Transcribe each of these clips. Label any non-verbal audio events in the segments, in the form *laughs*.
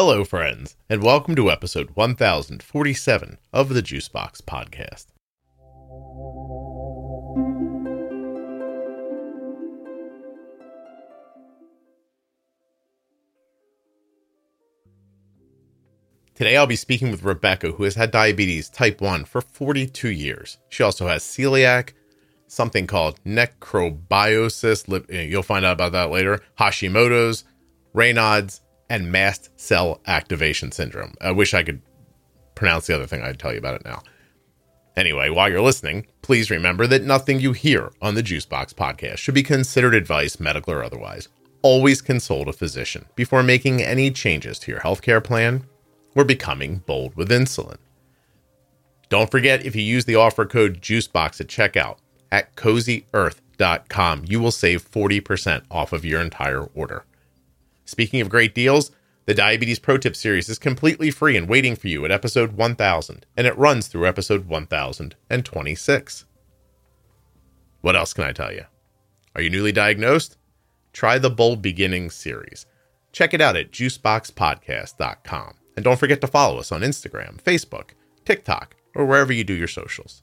Hello, friends, and welcome to episode 1047 of the Juicebox Podcast. Today I'll be speaking with Rebecca, who has had diabetes type 1 for 42 years. She also has celiac, something called necrobiosis, eh, you'll find out about that later, Hashimoto's, Raynaud's, and mast cell activation syndrome. I wish I could pronounce the other thing. I'd tell you about it now. Anyway, while you're listening, please remember that nothing you hear on the Juicebox podcast should be considered advice, medical or otherwise. Always consult a physician before making any changes to your healthcare plan or becoming bold with insulin. Don't forget, if you use the offer code JUICEBOX at checkout at cozyearth.com, you will save 40% off of your entire order. Speaking of great deals, the Diabetes Pro Tip series is completely free and waiting for you at episode 1000, and it runs through episode 1026. What else can I tell you? Are you newly diagnosed? Try the Bold Beginnings series. Check it out at juiceboxpodcast.com. And don't forget to follow us on Instagram, Facebook, TikTok, or wherever you do your socials.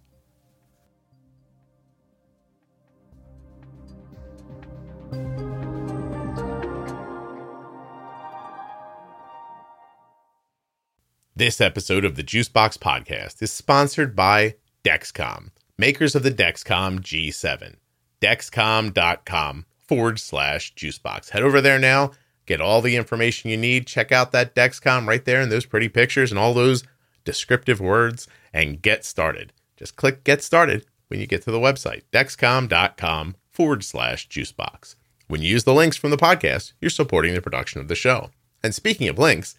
This episode of the Juicebox Podcast is sponsored by Dexcom, makers of the Dexcom G7. Dexcom.com forward slash juicebox. Head over there now, get all the information you need. Check out that Dexcom right there and those pretty pictures and all those descriptive words and get started. Just click get started when you get to the website, dexcom.com forward slash juicebox. When you use the links from the podcast, you're supporting the production of the show. And speaking of links,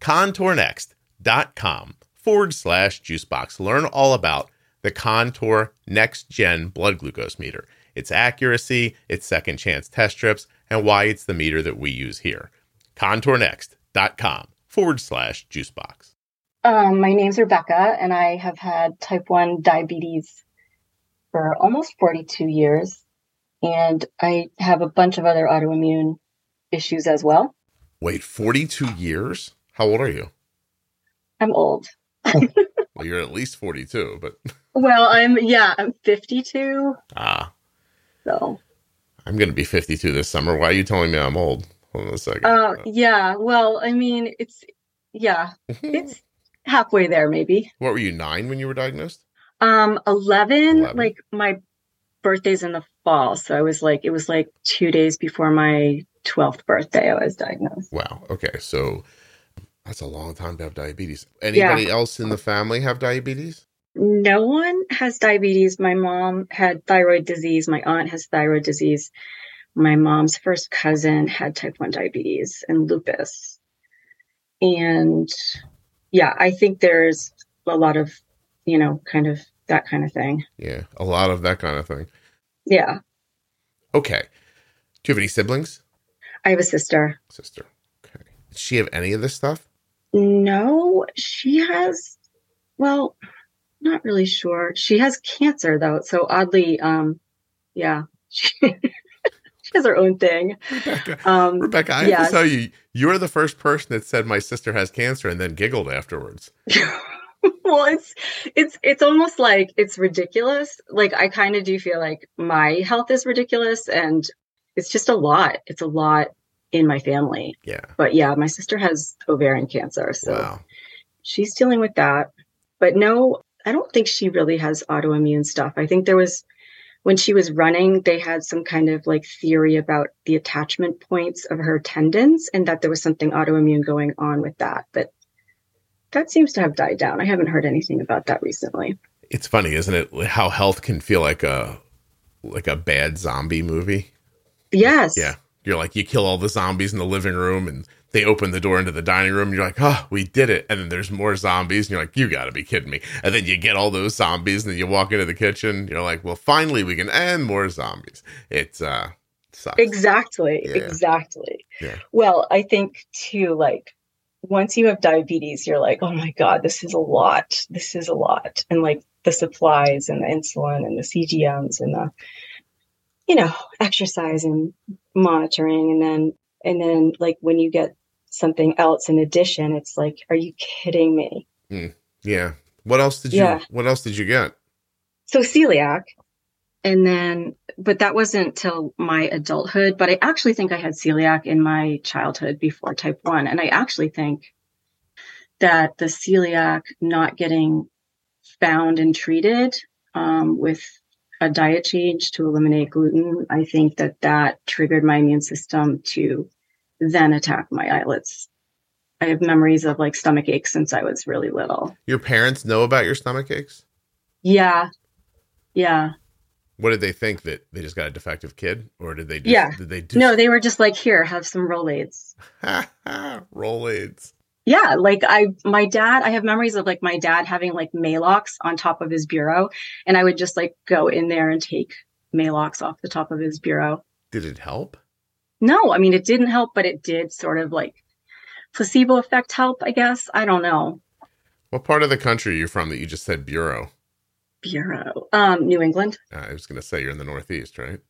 contournext.com forward slash juicebox. Learn all about the Contour Next Gen blood glucose meter, its accuracy, its second chance test strips, and why it's the meter that we use here. Contournext.com forward slash juicebox. Um, my name's Rebecca, and I have had type 1 diabetes for almost 42 years. And I have a bunch of other autoimmune issues as well. Wait, 42 years? How old are you? I'm old. *laughs* well, you're at least 42, but. *laughs* well, I'm, yeah, I'm 52. Ah. So. I'm going to be 52 this summer. Why are you telling me I'm old? Hold on a second. Uh, yeah. Well, I mean, it's, yeah, it's halfway there, maybe. What were you, nine when you were diagnosed? Um, 11, 11. like my birthday's in the fall. So I was like, it was like two days before my 12th birthday, I was diagnosed. Wow. Okay. So that's a long time to have diabetes. Anybody yeah. else in the family have diabetes? No one has diabetes. My mom had thyroid disease. My aunt has thyroid disease. My mom's first cousin had type 1 diabetes and lupus. And yeah, I think there's a lot of, you know, kind of that kind of thing. Yeah, a lot of that kind of thing. Yeah. Okay. Do you have any siblings? I have a sister. Sister. Okay. Does she have any of this stuff? No, she has, well, not really sure. She has cancer though. So oddly, um, yeah, *laughs* she, she has her own thing. Rebecca, um, Rebecca I have to tell you, you're the first person that said my sister has cancer and then giggled afterwards. *laughs* well, it's it's it's almost like it's ridiculous. Like I kind of do feel like my health is ridiculous and it's just a lot. It's a lot in my family. Yeah. But yeah, my sister has ovarian cancer. So wow. she's dealing with that. But no, I don't think she really has autoimmune stuff. I think there was, when she was running, they had some kind of like theory about the attachment points of her tendons and that there was something autoimmune going on with that. But that seems to have died down. I haven't heard anything about that recently. It's funny, isn't it? How health can feel like a like a bad zombie movie. Yes. Yeah. You're like, you kill all the zombies in the living room and they open the door into the dining room. you're like, oh, we did it. And then there's more zombies. And you're like, you got to be kidding me. And then you get all those zombies and then you walk into the kitchen. You're like, well, finally we can end more zombies. It's, uh, sucks. Exactly. Yeah. Exactly. Yeah. Well, I think too, like, once you have diabetes, you're like, oh my God, this is a lot. This is a lot. And like the supplies and the insulin and the CGMs and the, you know, exercise and monitoring. And then, and then like when you get something else in addition, it's like, are you kidding me? Mm, yeah. What else did you yeah. what else did you get? So celiac. And then but that wasn't till my adulthood, but I actually think I had celiac in my childhood before type 1 and I actually think that the celiac not getting found and treated um, with a diet change to eliminate gluten, I think that that triggered my immune system to then attack my islets. I have memories of like stomach aches since I was really little. Your parents know about your stomach aches? Yeah. Yeah. What did they think that they just got a defective kid or did they just, yeah. did they do No, they were just like here, have some Rolaids. Ha *laughs* ha ROLAIDS. Yeah, like I my dad, I have memories of like my dad having like Maalox on top of his bureau and I would just like go in there and take Maalox off the top of his bureau. Did it help? No, I mean it didn't help, but it did sort of like placebo effect help, I guess. I don't know. What part of the country are you from that you just said bureau? Bureau. Um, New England. Uh, I was going to say you're in the Northeast, right?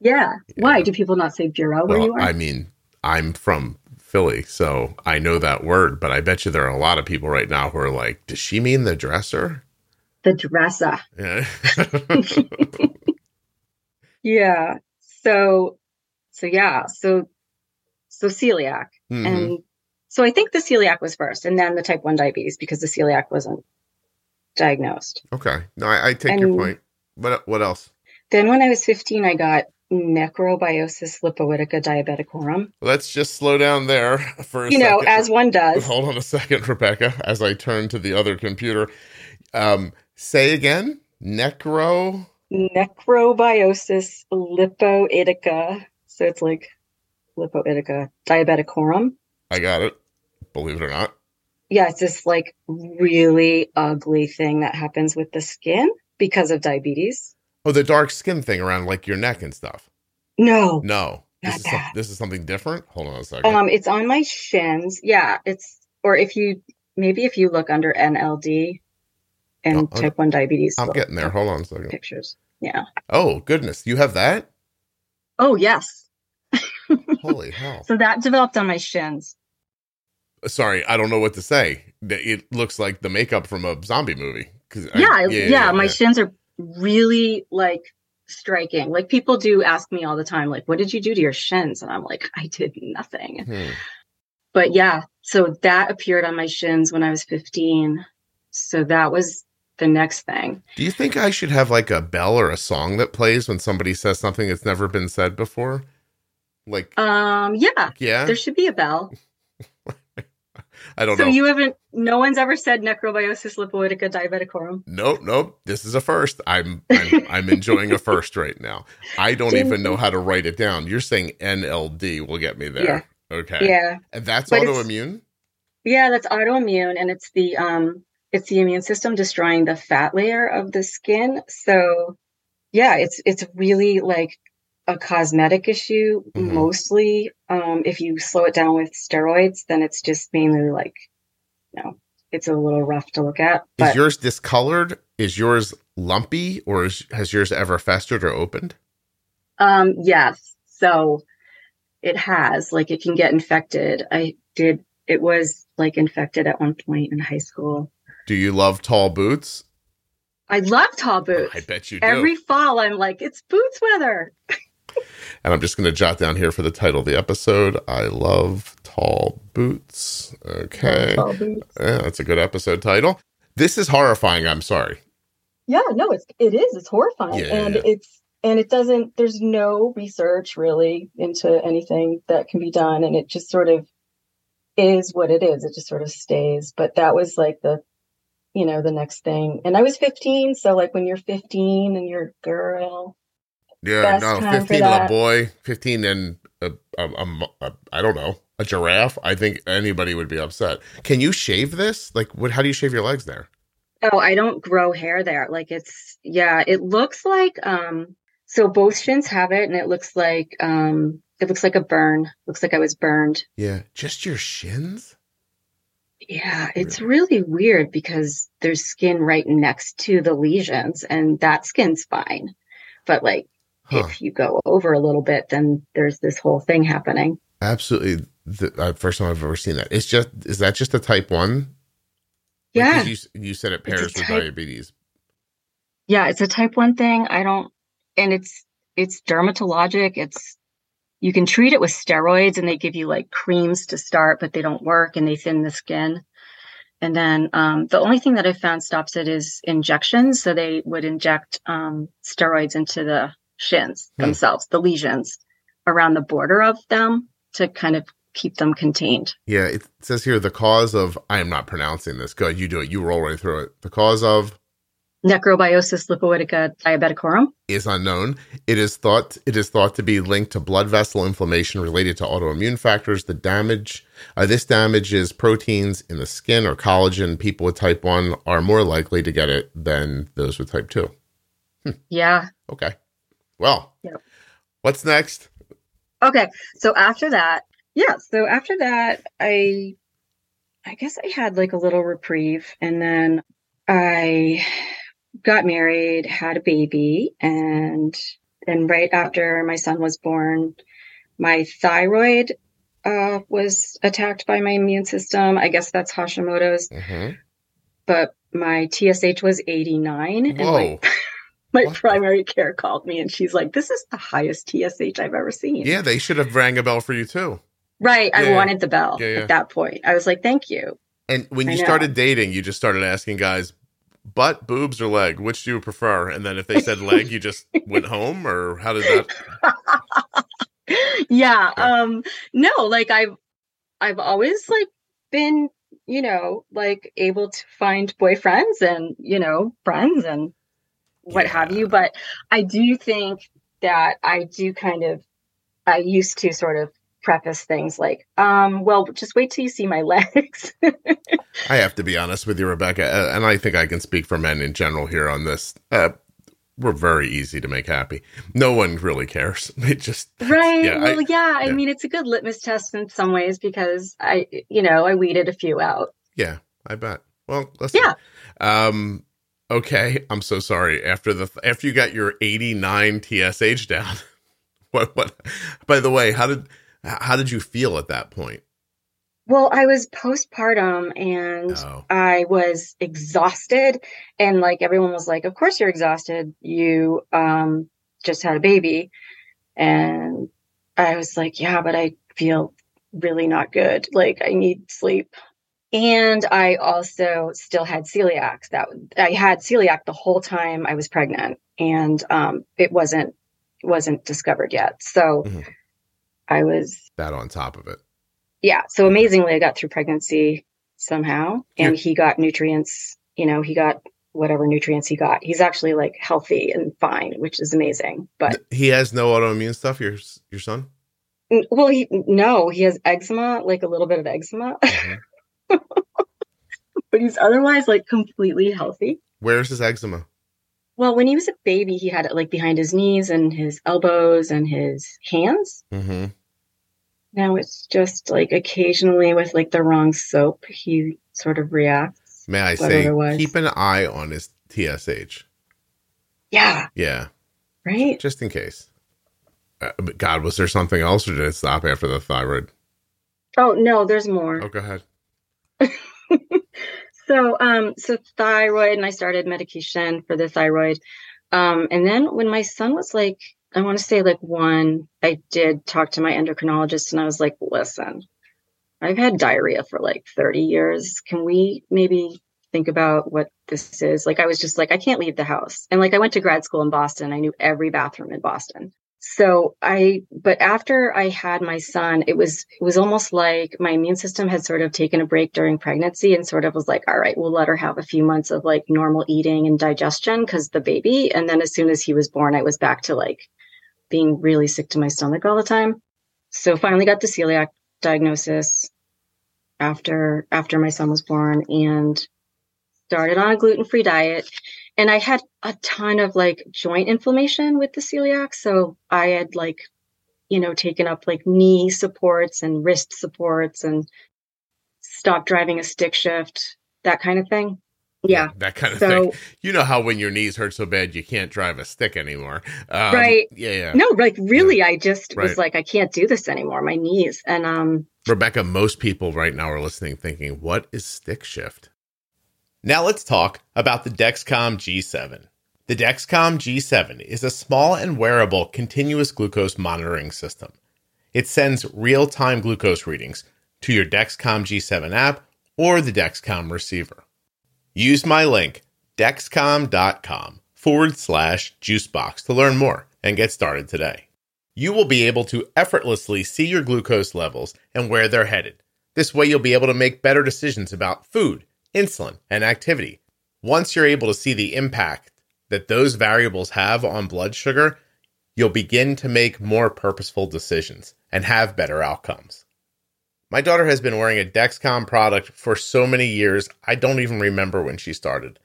Yeah. yeah. Why do people not say bureau where well, you are? I mean, I'm from Philly, so I know that word, but I bet you there are a lot of people right now who are like, does she mean the dresser? The dresser. Yeah. *laughs* *laughs* yeah. So, so yeah. So, so celiac. Mm-hmm. And so I think the celiac was first and then the type 1 diabetes because the celiac wasn't diagnosed. Okay. No, I, I take and your point. What, what else? Then when I was 15, I got necrobiosis lipoidica diabeticorum. Let's just slow down there *laughs* for a you second. know, as one does. *laughs* Hold on a second, Rebecca, as I turn to the other computer. Um, say again, necro. Necrobiosis lipoidica. So it's like lipoidica diabeticorum. I got it. Believe it or not. Yeah, it's this like really ugly thing that happens with the skin because of diabetes. Oh, the dark skin thing around like your neck and stuff. No. No. This is, some, this is something different. Hold on a second. Um, it's on my shins. Yeah, it's or if you maybe if you look under NLD and oh, type one diabetes. I'm getting there. Hold on a second. Pictures. Yeah. Oh goodness, you have that? Oh yes. Holy hell! *laughs* So that developed on my shins. Sorry, I don't know what to say. It looks like the makeup from a zombie movie. Yeah, I, yeah, yeah, yeah, my yeah. shins are really like striking. Like people do ask me all the time, like, what did you do to your shins? And I'm like, I did nothing. Hmm. But yeah, so that appeared on my shins when I was 15. So that was the next thing. Do you think I should have like a bell or a song that plays when somebody says something that's never been said before? Like, um, yeah, yeah, there should be a bell. I don't so know. So you haven't. No one's ever said necrobiosis lipoidica diabeticorum. Nope, nope. This is a first. I'm I'm, *laughs* I'm enjoying a first right now. I don't even know how to write it down. You're saying NLD will get me there. Yeah. Okay. Yeah. And that's but autoimmune. Yeah, that's autoimmune, and it's the um, it's the immune system destroying the fat layer of the skin. So, yeah, it's it's really like a cosmetic issue mm-hmm. mostly. Um, if you slow it down with steroids, then it's just mainly like, you know, it's a little rough to look at. But, is yours discolored? Is yours lumpy, or is, has yours ever festered or opened? Um, yes. So it has. Like it can get infected. I did. It was like infected at one point in high school. Do you love tall boots? I love tall boots. I bet you do. Every fall, I'm like, it's boots weather. *laughs* And I'm just going to jot down here for the title of the episode. I love tall boots. Okay. Tall boots. Yeah, that's a good episode title. This is horrifying. I'm sorry. Yeah, no, it's it is. It's horrifying, yeah, and yeah. it's and it doesn't. There's no research really into anything that can be done, and it just sort of is what it is. It just sort of stays. But that was like the, you know, the next thing. And I was 15, so like when you're 15 and you're a girl, yeah, no, fifteen and a boy, fifteen and a, a, a, a, I don't know a giraffe. I think anybody would be upset. Can you shave this? Like, what? How do you shave your legs there? Oh, I don't grow hair there. Like it's yeah, it looks like um. So both shins have it, and it looks like um. It looks like a burn. Looks like I was burned. Yeah, just your shins. Yeah, it's really weird because there's skin right next to the lesions, and that skin's fine. But like Huh. If you go over a little bit, then there's this whole thing happening. Absolutely, the uh, first time I've ever seen that. It's just is that just a type one? Yeah, you you said it pairs with type, diabetes. Yeah, it's a type one thing. I don't, and it's it's dermatologic. It's you can treat it with steroids, and they give you like creams to start, but they don't work, and they thin the skin. And then um, the only thing that I found stops it is injections. So they would inject um, steroids into the shins hmm. themselves, the lesions around the border of them to kind of keep them contained. Yeah, it says here the cause of I am not pronouncing this. Good, you do it. You roll right through it. The cause of necrobiosis lipoidica diabeticorum is unknown. It is thought it is thought to be linked to blood vessel inflammation related to autoimmune factors. The damage uh, this damages proteins in the skin or collagen. People with type one are more likely to get it than those with type two. Hm. Yeah. Okay. Well. Yep. What's next? Okay. So after that, yeah. So after that, I, I guess I had like a little reprieve, and then I got married, had a baby, and and right after my son was born, my thyroid uh, was attacked by my immune system. I guess that's Hashimoto's. Mm-hmm. But my TSH was 89. Whoa. And *laughs* my, my primary care called me and she's like, This is the highest TSH I've ever seen. Yeah, they should have rang a bell for you too. Right. Yeah. I wanted the bell yeah, yeah. at that point. I was like, Thank you. And when you started dating, you just started asking guys, butt, boobs, or leg? Which do you prefer? And then if they said *laughs* leg, you just went home, or how did that? *laughs* yeah. Um. No, like I've I've always like been, you know, like able to find boyfriends and you know friends and what yeah. have you. But I do think that I do kind of I used to sort of preface things like, um, well, just wait till you see my *laughs* legs. I have to be honest with you, Rebecca, and I think I can speak for men in general here on this. Uh, we're very easy to make happy. No one really cares. *laughs* It just right. Yeah, well, I, yeah, I mean, it's a good litmus test in some ways because I, you know, I weeded a few out. Yeah, I bet. Well, listen. Yeah. Um. Okay, I'm so sorry. After the after you got your 89 TSH down, *laughs* what what? By the way, how did how did you feel at that point? Well, I was postpartum and oh. I was exhausted. And like everyone was like, Of course you're exhausted. You um, just had a baby. And I was like, Yeah, but I feel really not good. Like I need sleep. And I also still had celiac. That I had celiac the whole time I was pregnant, and um, it wasn't wasn't discovered yet. So mm-hmm. I was that on top of it. Yeah. So amazingly, I got through pregnancy somehow, and he got nutrients. You know, he got whatever nutrients he got. He's actually like healthy and fine, which is amazing. But he has no autoimmune stuff. Your your son? Well, he no, he has eczema, like a little bit of eczema. Mm-hmm. *laughs* but he's otherwise like completely healthy. Where's his eczema? Well, when he was a baby, he had it like behind his knees and his elbows and his hands. Mm-hmm. Now it's just like occasionally with like the wrong soap, he sort of reacts. May I say, otherwise... keep an eye on his TSH. Yeah. Yeah. Right. Just in case. Uh, God, was there something else, or did it stop after the thyroid? Oh no, there's more. Oh, go ahead. *laughs* So, um, so thyroid, and I started medication for the thyroid. Um, and then when my son was like, I want to say like one, I did talk to my endocrinologist and I was like, listen, I've had diarrhea for like 30 years. Can we maybe think about what this is? Like, I was just like, I can't leave the house. And like, I went to grad school in Boston. I knew every bathroom in Boston so i but after i had my son it was it was almost like my immune system had sort of taken a break during pregnancy and sort of was like all right we'll let her have a few months of like normal eating and digestion because the baby. And then as soon as he was born i was back to like being really sick to my stomach all the time. So finally got the celiac diagnosis after after my son was born and started on a gluten-free diet and I had a ton of like joint inflammation with the celiac. So I had like, you know, taken up like knee supports and wrist supports and stopped driving a stick shift, that kind of thing. Yeah. that kind of so, thing. You know how when your knees hurt so bad you can't drive a stick anymore. Um, right. Yeah, yeah. No, like really, yeah. I just right. was like, I can't do this anymore. My knees. And um Rebecca, most people right now are listening thinking, what is stick shift? Now let's talk about the Dexcom G7. The Dexcom G7 is a small and wearable continuous glucose monitoring system. It sends real time glucose readings to your Dexcom G7 app or the Dexcom receiver. Use my link, dexcom.com forward slash juicebox to learn more and get started today. You will be able to effortlessly see your glucose levels and where they're headed. This way, you'll be able to make better decisions about food, insulin, and activity. Once you're able to see the impact that those variables have on blood sugar, you'll begin to make more purposeful decisions and have better outcomes. My daughter has been wearing a Dexcom product for so many years, I don't even remember when she started.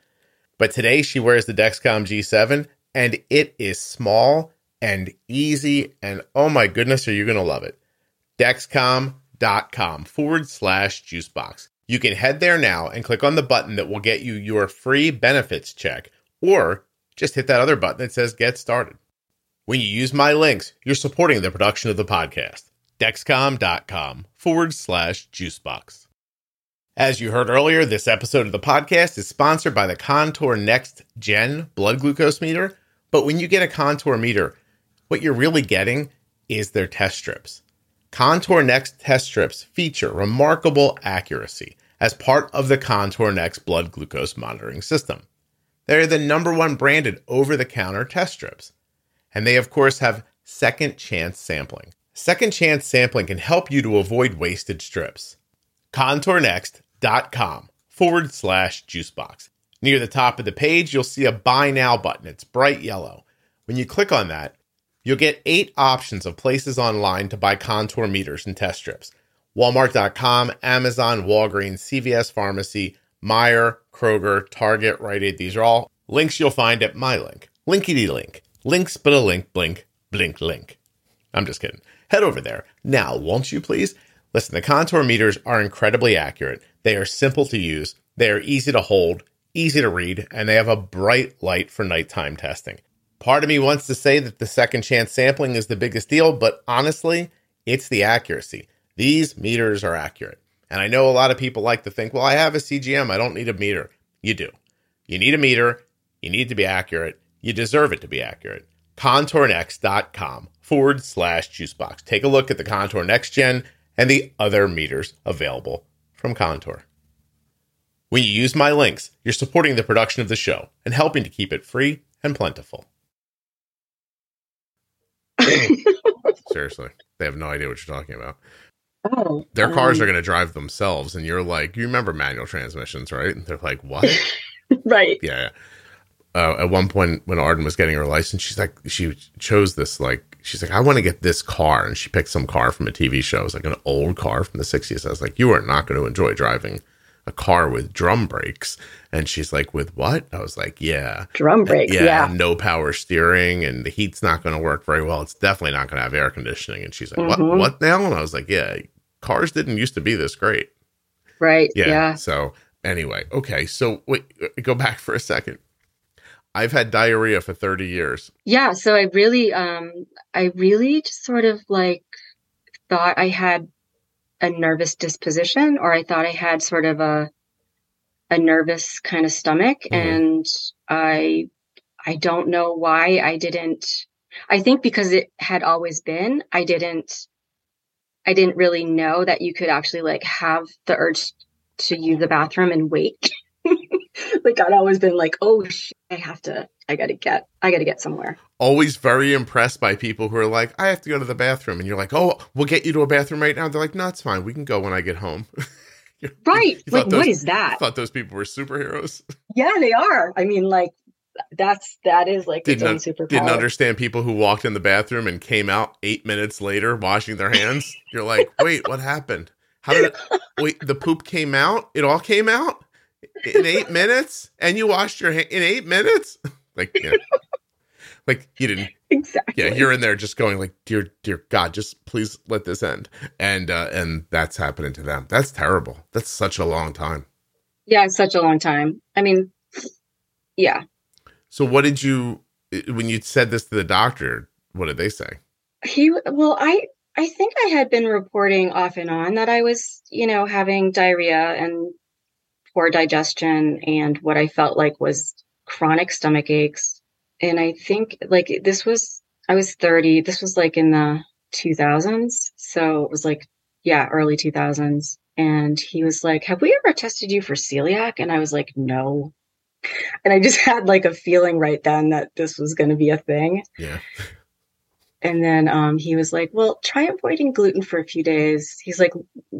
But today she wears the Dexcom G7 and it is small and easy. And oh my goodness, are you going to love it? Dexcom.com forward slash juicebox. You can head there now and click on the button that will get you your free benefits check, or just hit that other button that says get started. When you use my links, you're supporting the production of the podcast dexcom.com forward slash juicebox. As you heard earlier, this episode of the podcast is sponsored by the Contour Next Gen blood glucose meter. But when you get a Contour meter, what you're really getting is their test strips. Contour Next test strips feature remarkable accuracy as part of the Contour Next blood glucose monitoring system. They're the number one branded over the counter test strips. And they, of course, have second chance sampling. Second chance sampling can help you to avoid wasted strips. ContourNext.com forward slash juicebox. Near the top of the page, you'll see a buy now button. It's bright yellow. When you click on that, you'll get eight options of places online to buy contour meters and test strips Walmart.com, Amazon, Walgreens, CVS Pharmacy, Meijer, Kroger, Target, Rite Aid. These are all links you'll find at my link. Linkity link. Links but a link, blink, blink, link. I'm just kidding head over there. Now, won't you please? Listen, the contour meters are incredibly accurate. They are simple to use, they are easy to hold, easy to read, and they have a bright light for nighttime testing. Part of me wants to say that the second chance sampling is the biggest deal, but honestly, it's the accuracy. These meters are accurate. And I know a lot of people like to think, well, I have a CGM, I don't need a meter. You do. You need a meter, you need to be accurate, you deserve it to be accurate. ContourNext.com forward slash juicebox. Take a look at the Contour Next Gen and the other meters available from Contour. When you use my links, you're supporting the production of the show and helping to keep it free and plentiful. *laughs* Seriously, they have no idea what you're talking about. Oh, Their cars um, are going to drive themselves, and you're like, you remember manual transmissions, right? And they're like, what? *laughs* right. Yeah. Uh, at one point, when Arden was getting her license, she's like, she chose this like she's like, I want to get this car. And she picked some car from a TV show. It was like an old car from the 60s. I was like, you are not going to enjoy driving a car with drum brakes. And she's like, with what? I was like, yeah. Drum brakes, yeah. yeah. No power steering and the heat's not going to work very well. It's definitely not going to have air conditioning. And she's like, mm-hmm. what, what now? And I was like, yeah, cars didn't used to be this great. Right. Yeah. yeah. So anyway, okay. So wait, go back for a second. I've had diarrhea for 30 years. Yeah, so I really um I really just sort of like thought I had a nervous disposition or I thought I had sort of a a nervous kind of stomach mm-hmm. and I I don't know why I didn't I think because it had always been, I didn't I didn't really know that you could actually like have the urge to use the bathroom and wait. *laughs* like I'd always been like, oh, shit, I have to, I got to get, I got to get somewhere. Always very impressed by people who are like, I have to go to the bathroom. And you're like, oh, we'll get you to a bathroom right now. They're like, no, it's fine. We can go when I get home. *laughs* right. like, those, what is that? thought those people were superheroes. *laughs* Yeah, they are. I mean, like, that's that is like didn't, superpower. Didn't understand people who walked in the bathroom and came out eight minutes later washing their hands. You're like, wait, what happened? How did it, wait? The poop came out. It all came out in eight minutes, and you washed your hand in eight minutes. *laughs* like, yeah. like you didn't exactly. Yeah, you're in there just going like, dear, dear God, just please let this end. And uh, and that's happening to them. That's terrible. That's such a long time. Yeah, it's such a long time. I mean, yeah. So what did you when you said this to the doctor, what did they say? He well, I I think I had been reporting off and on that I was, you know, having diarrhea and poor digestion and what I felt like was chronic stomach aches. And I think like this was I was 30. This was like in the 2000s. So it was like yeah, early 2000s. And he was like, Have we ever tested you for celiac? And I was like, No. And I just *laughs* had like a feeling right then that this was going to be a thing. Yeah. And then um, he was like, Well, try avoiding gluten for a few days. He's like,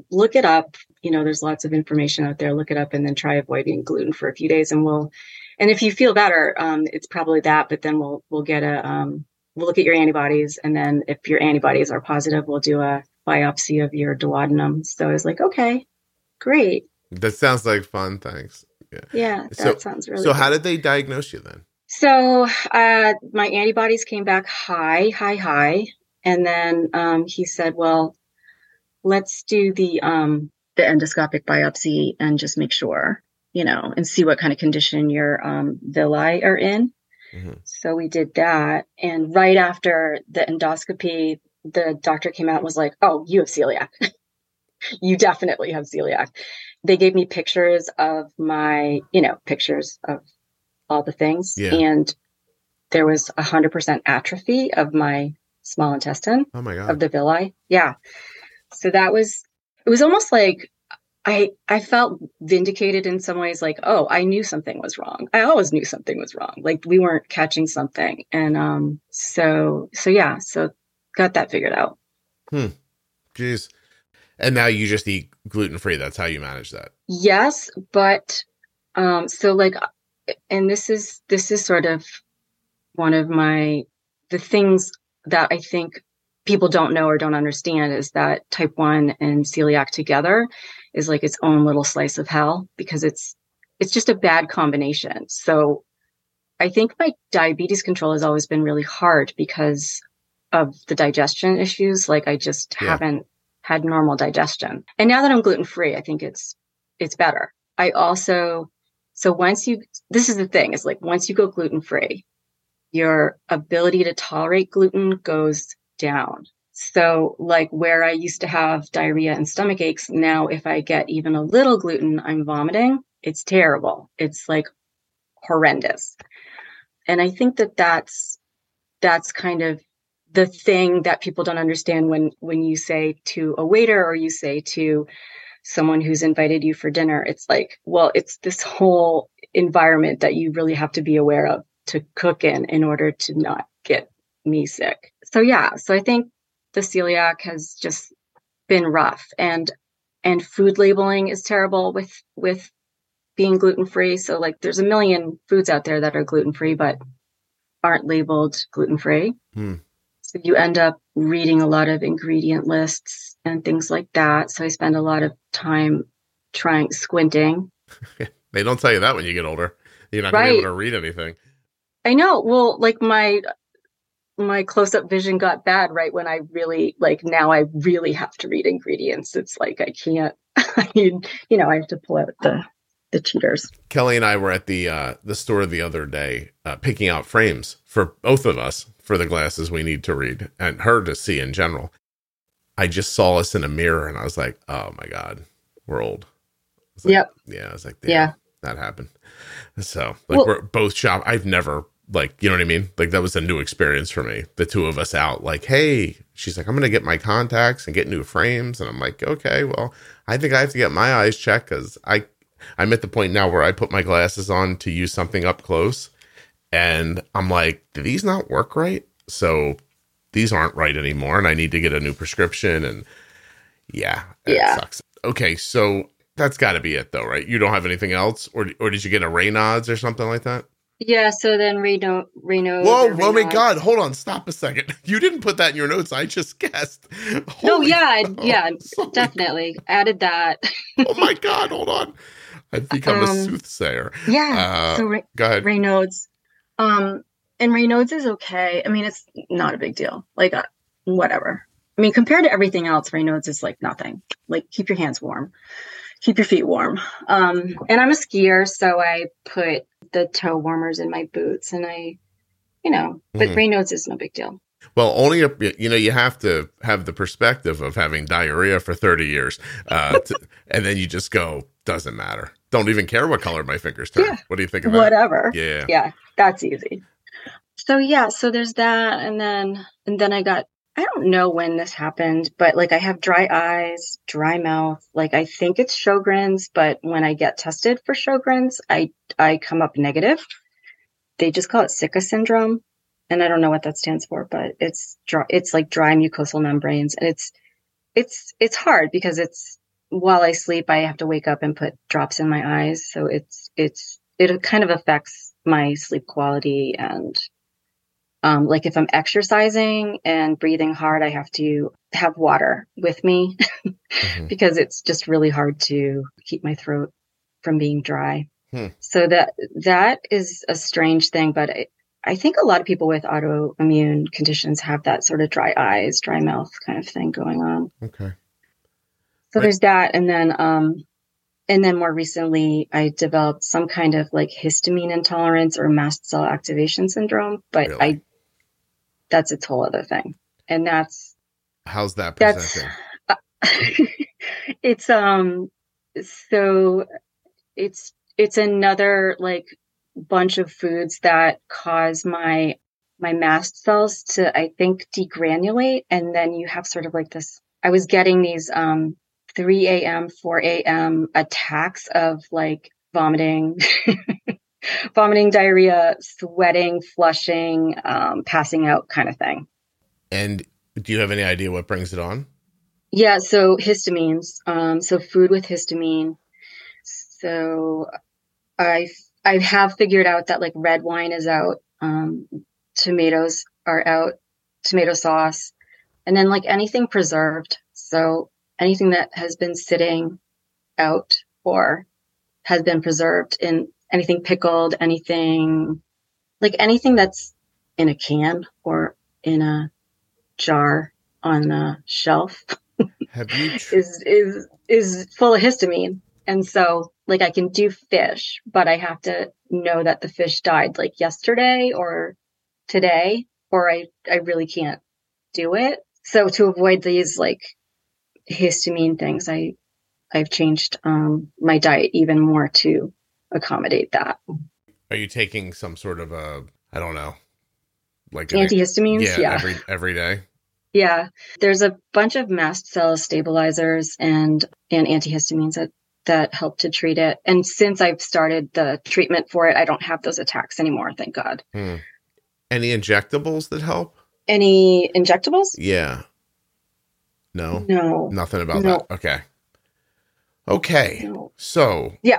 Look it up. You know, there's lots of information out there. Look it up and then try avoiding gluten for a few days. And we'll, and if you feel better, um, it's probably that. But then we'll, we'll get a, um, we'll look at your antibodies. And then if your antibodies are positive, we'll do a biopsy of your duodenum. So I was like, Okay, great. That sounds like fun. Thanks. Yeah. Yeah. That so, sounds really So, good. how did they diagnose you then? So uh, my antibodies came back high, high, high, and then um, he said, "Well, let's do the um, the endoscopic biopsy and just make sure, you know, and see what kind of condition your um, villi are in." Mm-hmm. So we did that, and right after the endoscopy, the doctor came out and was like, "Oh, you have celiac. *laughs* you definitely have celiac." They gave me pictures of my, you know, pictures of all the things. Yeah. And there was a hundred percent atrophy of my small intestine. Oh my god. Of the villi. Yeah. So that was it was almost like I I felt vindicated in some ways like, oh, I knew something was wrong. I always knew something was wrong. Like we weren't catching something. And um so so yeah, so got that figured out. Hmm. Jeez. And now you just eat gluten free. That's how you manage that. Yes, but um so like and this is this is sort of one of my the things that I think people don't know or don't understand is that type 1 and celiac together is like its own little slice of hell because it's it's just a bad combination. So I think my diabetes control has always been really hard because of the digestion issues. Like I just yeah. haven't had normal digestion. And now that I'm gluten free, I think it's it's better. I also so once you, this is the thing, is like once you go gluten free, your ability to tolerate gluten goes down. So, like where I used to have diarrhea and stomach aches, now if I get even a little gluten, I'm vomiting. It's terrible. It's like horrendous. And I think that that's that's kind of the thing that people don't understand when when you say to a waiter or you say to someone who's invited you for dinner. It's like, well, it's this whole environment that you really have to be aware of to cook in in order to not get me sick. So yeah, so I think the celiac has just been rough and and food labeling is terrible with with being gluten free. So like there's a million foods out there that are gluten free but aren't labeled gluten free. Hmm. So you end up reading a lot of ingredient lists and things like that. So I spend a lot of time trying squinting. *laughs* they don't tell you that when you get older. You're not right. able to read anything. I know. Well, like my my close up vision got bad right when I really like now I really have to read ingredients. It's like I can't *laughs* I need you know, I have to pull out the the cheaters. Kelly and I were at the uh the store the other day uh picking out frames for both of us for the glasses we need to read and her to see in general. I just saw us in a mirror and I was like, oh my God, we're old. Like, yep. Yeah. I was like, yeah, that happened. So, like, well, we're both shop. I've never, like, you know what I mean? Like, that was a new experience for me. The two of us out, like, hey, she's like, I'm going to get my contacts and get new frames. And I'm like, okay, well, I think I have to get my eyes checked because I, I'm at the point now where I put my glasses on to use something up close and I'm like, do these not work right? So these aren't right anymore, and I need to get a new prescription. And yeah, yeah, sucks. Okay, so that's got to be it, though, right? You don't have anything else, or or did you get a Raynaud's or something like that? Yeah, so then Raynaud, Raynaud. Whoa, oh my God! Hold on, stop a second. *laughs* You didn't put that in your notes. I just guessed. Holy no, yeah, yeah, *laughs* definitely added that. *laughs* oh my God! Hold on, I've become um, a soothsayer. Yeah. Uh, so Ra- go ahead. Raynaud's um, and Raynaud's is okay. I mean, it's not a big deal. Like, uh, whatever. I mean, compared to everything else, Raynaud's is like nothing. Like, keep your hands warm. keep your feet warm. Um, and I'm a skier, so I put the toe warmers in my boots, and I, you know, but mm. Raynaud's is no big deal. Well, only a, you know you have to have the perspective of having diarrhea for thirty years, uh, to, *laughs* and then you just go doesn't matter. Don't even care what color my fingers turn. Yeah. What do you think of Whatever. Yeah, yeah, that's easy. So yeah, so there's that, and then and then I got I don't know when this happened, but like I have dry eyes, dry mouth. Like I think it's Sjogren's, but when I get tested for Sjogren's, I I come up negative. They just call it Sicca syndrome, and I don't know what that stands for, but it's dry, it's like dry mucosal membranes, and it's it's it's hard because it's while I sleep, I have to wake up and put drops in my eyes, so it's it's it kind of affects my sleep quality and um, like if I'm exercising and breathing hard, I have to have water with me mm-hmm. *laughs* because it's just really hard to keep my throat from being dry. Hmm. So that that is a strange thing, but I, I think a lot of people with autoimmune conditions have that sort of dry eyes, dry mouth kind of thing going on. Okay. So right. there's that, and then um, and then more recently, I developed some kind of like histamine intolerance or mast cell activation syndrome, but really? I that's its whole other thing. And that's how's that presenting? That's, uh, *laughs* it's um so it's it's another like bunch of foods that cause my my mast cells to I think degranulate and then you have sort of like this I was getting these um 3 a.m. 4 a.m. attacks of like vomiting *laughs* vomiting, diarrhea, sweating, flushing, um, passing out kind of thing. And do you have any idea what brings it on? Yeah, so histamines. Um, so food with histamine. So I I have figured out that like red wine is out, um, tomatoes are out, tomato sauce, and then like anything preserved. So anything that has been sitting out or has been preserved in anything pickled, anything like anything that's in a can or in a jar on a shelf *laughs* Have you tr- is is is full of histamine. And so like I can do fish, but I have to know that the fish died like yesterday or today or I I really can't do it. So to avoid these like histamine things, I I've changed um, my diet even more to accommodate that. Are you taking some sort of a I don't know, like antihistamines? Yeah, yeah, every every day. Yeah, there's a bunch of mast cell stabilizers and and antihistamines that that help to treat it. And since I've started the treatment for it, I don't have those attacks anymore. Thank God. Hmm. Any injectables that help? Any injectables? Yeah. No. No. Nothing about no. that. Okay. Okay. No. So. Yeah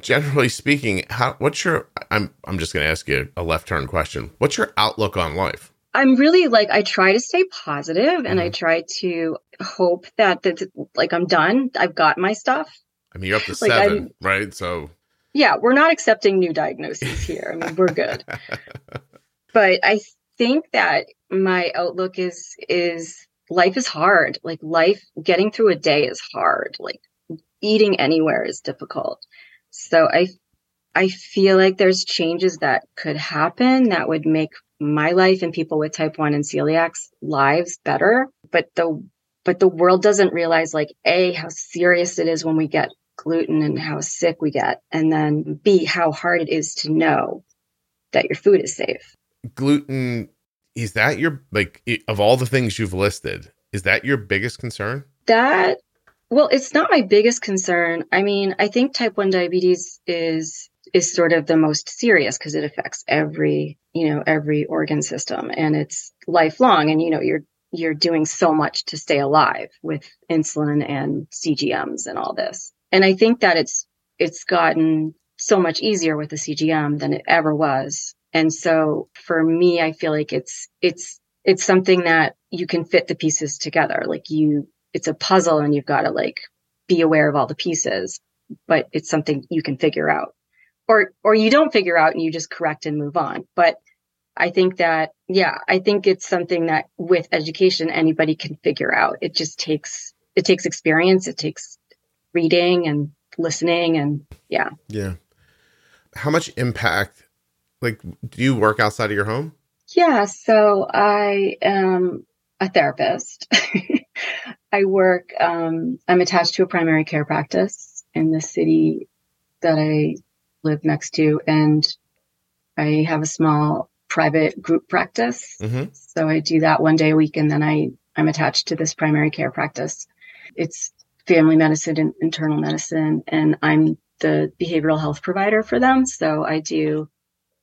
generally speaking, how what's your I'm I'm just going to ask you a left turn question. What's your outlook on life? I'm really like I try to stay positive and mm-hmm. I try to hope that that like I'm done. I've got my stuff. I mean, you're up to like 7, I'm, right? So Yeah, we're not accepting new diagnoses here. I mean, we're good. *laughs* but I think that my outlook is is life is hard. Like life getting through a day is hard. Like eating anywhere is difficult. So I I feel like there's changes that could happen that would make my life and people with type 1 and celiac's lives better, but the but the world doesn't realize like a how serious it is when we get gluten and how sick we get and then b how hard it is to know that your food is safe. Gluten is that your like of all the things you've listed, is that your biggest concern? That well, it's not my biggest concern. I mean, I think type 1 diabetes is is sort of the most serious because it affects every, you know, every organ system and it's lifelong and you know, you're you're doing so much to stay alive with insulin and CGMs and all this. And I think that it's it's gotten so much easier with the CGM than it ever was. And so for me, I feel like it's it's it's something that you can fit the pieces together. Like you it's a puzzle and you've got to like be aware of all the pieces, but it's something you can figure out. Or or you don't figure out and you just correct and move on. But I think that yeah, I think it's something that with education anybody can figure out. It just takes it takes experience, it takes reading and listening and yeah. Yeah. How much impact like do you work outside of your home? Yeah, so I am a therapist. *laughs* I work um I'm attached to a primary care practice in the city that I live next to and I have a small private group practice. Mm-hmm. So I do that one day a week and then I I'm attached to this primary care practice. It's family medicine and internal medicine and I'm the behavioral health provider for them. So I do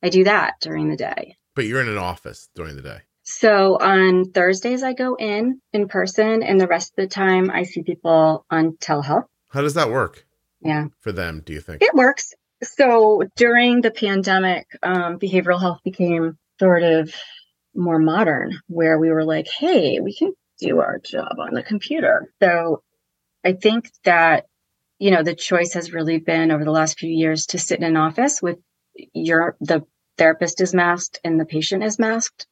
I do that during the day. But you're in an office during the day. So on Thursdays I go in in person and the rest of the time I see people on telehealth. How does that work? Yeah. For them, do you think? It works. So during the pandemic, um, behavioral health became sort of more modern where we were like, hey, we can do our job on the computer. So I think that, you know, the choice has really been over the last few years to sit in an office with your, the therapist is masked and the patient is masked.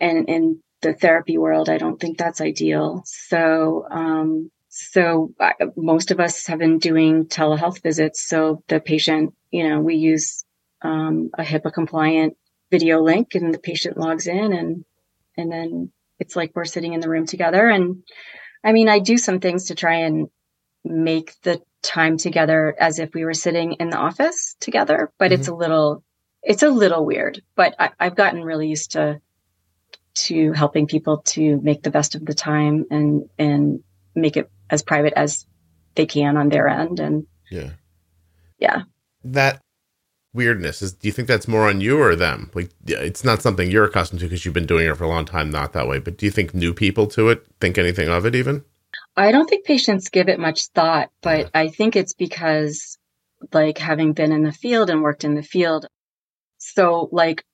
And in the therapy world, I don't think that's ideal. So, um, so uh, most of us have been doing telehealth visits. So the patient, you know, we use um, a HIPAA compliant video link and the patient logs in and, and then it's like we're sitting in the room together. And I mean, I do some things to try and make the time together as if we were sitting in the office together, but mm-hmm. it's a little, it's a little weird, but I, I've gotten really used to, to helping people to make the best of the time and, and make it as private as they can on their end. And yeah, yeah, that weirdness is do you think that's more on you or them like it's not something you're accustomed to because you've been doing it for a long time not that way but do you think new people to it think anything of it even i don't think patients give it much thought but yeah. i think it's because like having been in the field and worked in the field so like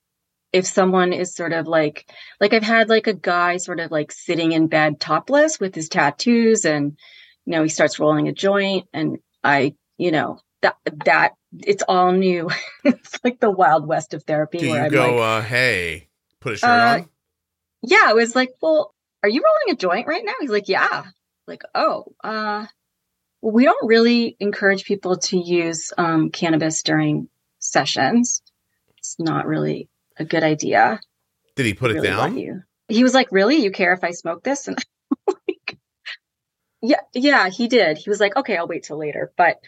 if someone is sort of like like i've had like a guy sort of like sitting in bed topless with his tattoos and you know he starts rolling a joint and i you know that that it's all new. *laughs* it's like the wild west of therapy. Do you I'm go, like, uh, hey, put a shirt uh, on? Yeah, it was like, well, are you rolling a joint right now? He's like, yeah. Like, oh, uh, well, we don't really encourage people to use um, cannabis during sessions. It's not really a good idea. Did he put it down? You. He was like, really? You care if I smoke this? And *laughs* like, yeah, yeah, he did. He was like, okay, I'll wait till later. But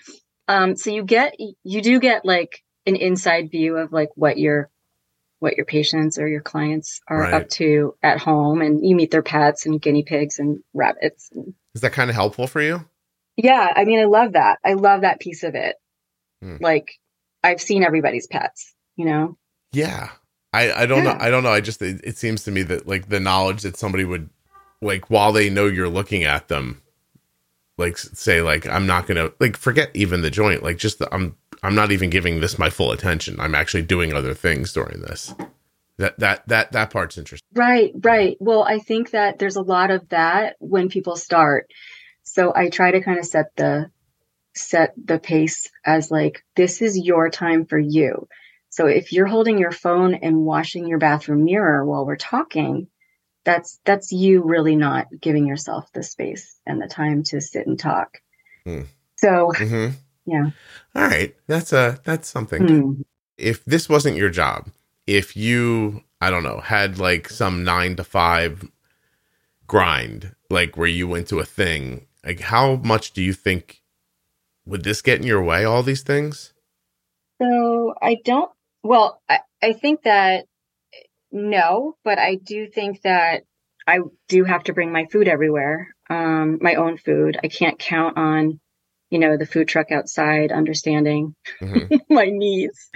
um, so you get you do get like an inside view of like what your what your patients or your clients are right. up to at home, and you meet their pets and guinea pigs and rabbits. Is that kind of helpful for you? Yeah, I mean, I love that. I love that piece of it. Hmm. Like, I've seen everybody's pets. You know. Yeah, I I don't yeah. know. I don't know. I just it, it seems to me that like the knowledge that somebody would like while they know you're looking at them like say like I'm not gonna like forget even the joint like just the, I'm I'm not even giving this my full attention I'm actually doing other things during this that that that that part's interesting right right well I think that there's a lot of that when people start so I try to kind of set the set the pace as like this is your time for you so if you're holding your phone and washing your bathroom mirror while we're talking that's that's you really not giving yourself the space and the time to sit and talk. Mm. So mm-hmm. yeah. All right. That's a that's something. Mm. If this wasn't your job, if you I don't know, had like some 9 to 5 grind, like where you went to a thing, like how much do you think would this get in your way all these things? So, I don't well, I I think that no, but I do think that I do have to bring my food everywhere, um, my own food. I can't count on, you know, the food truck outside understanding mm-hmm. *laughs* my needs.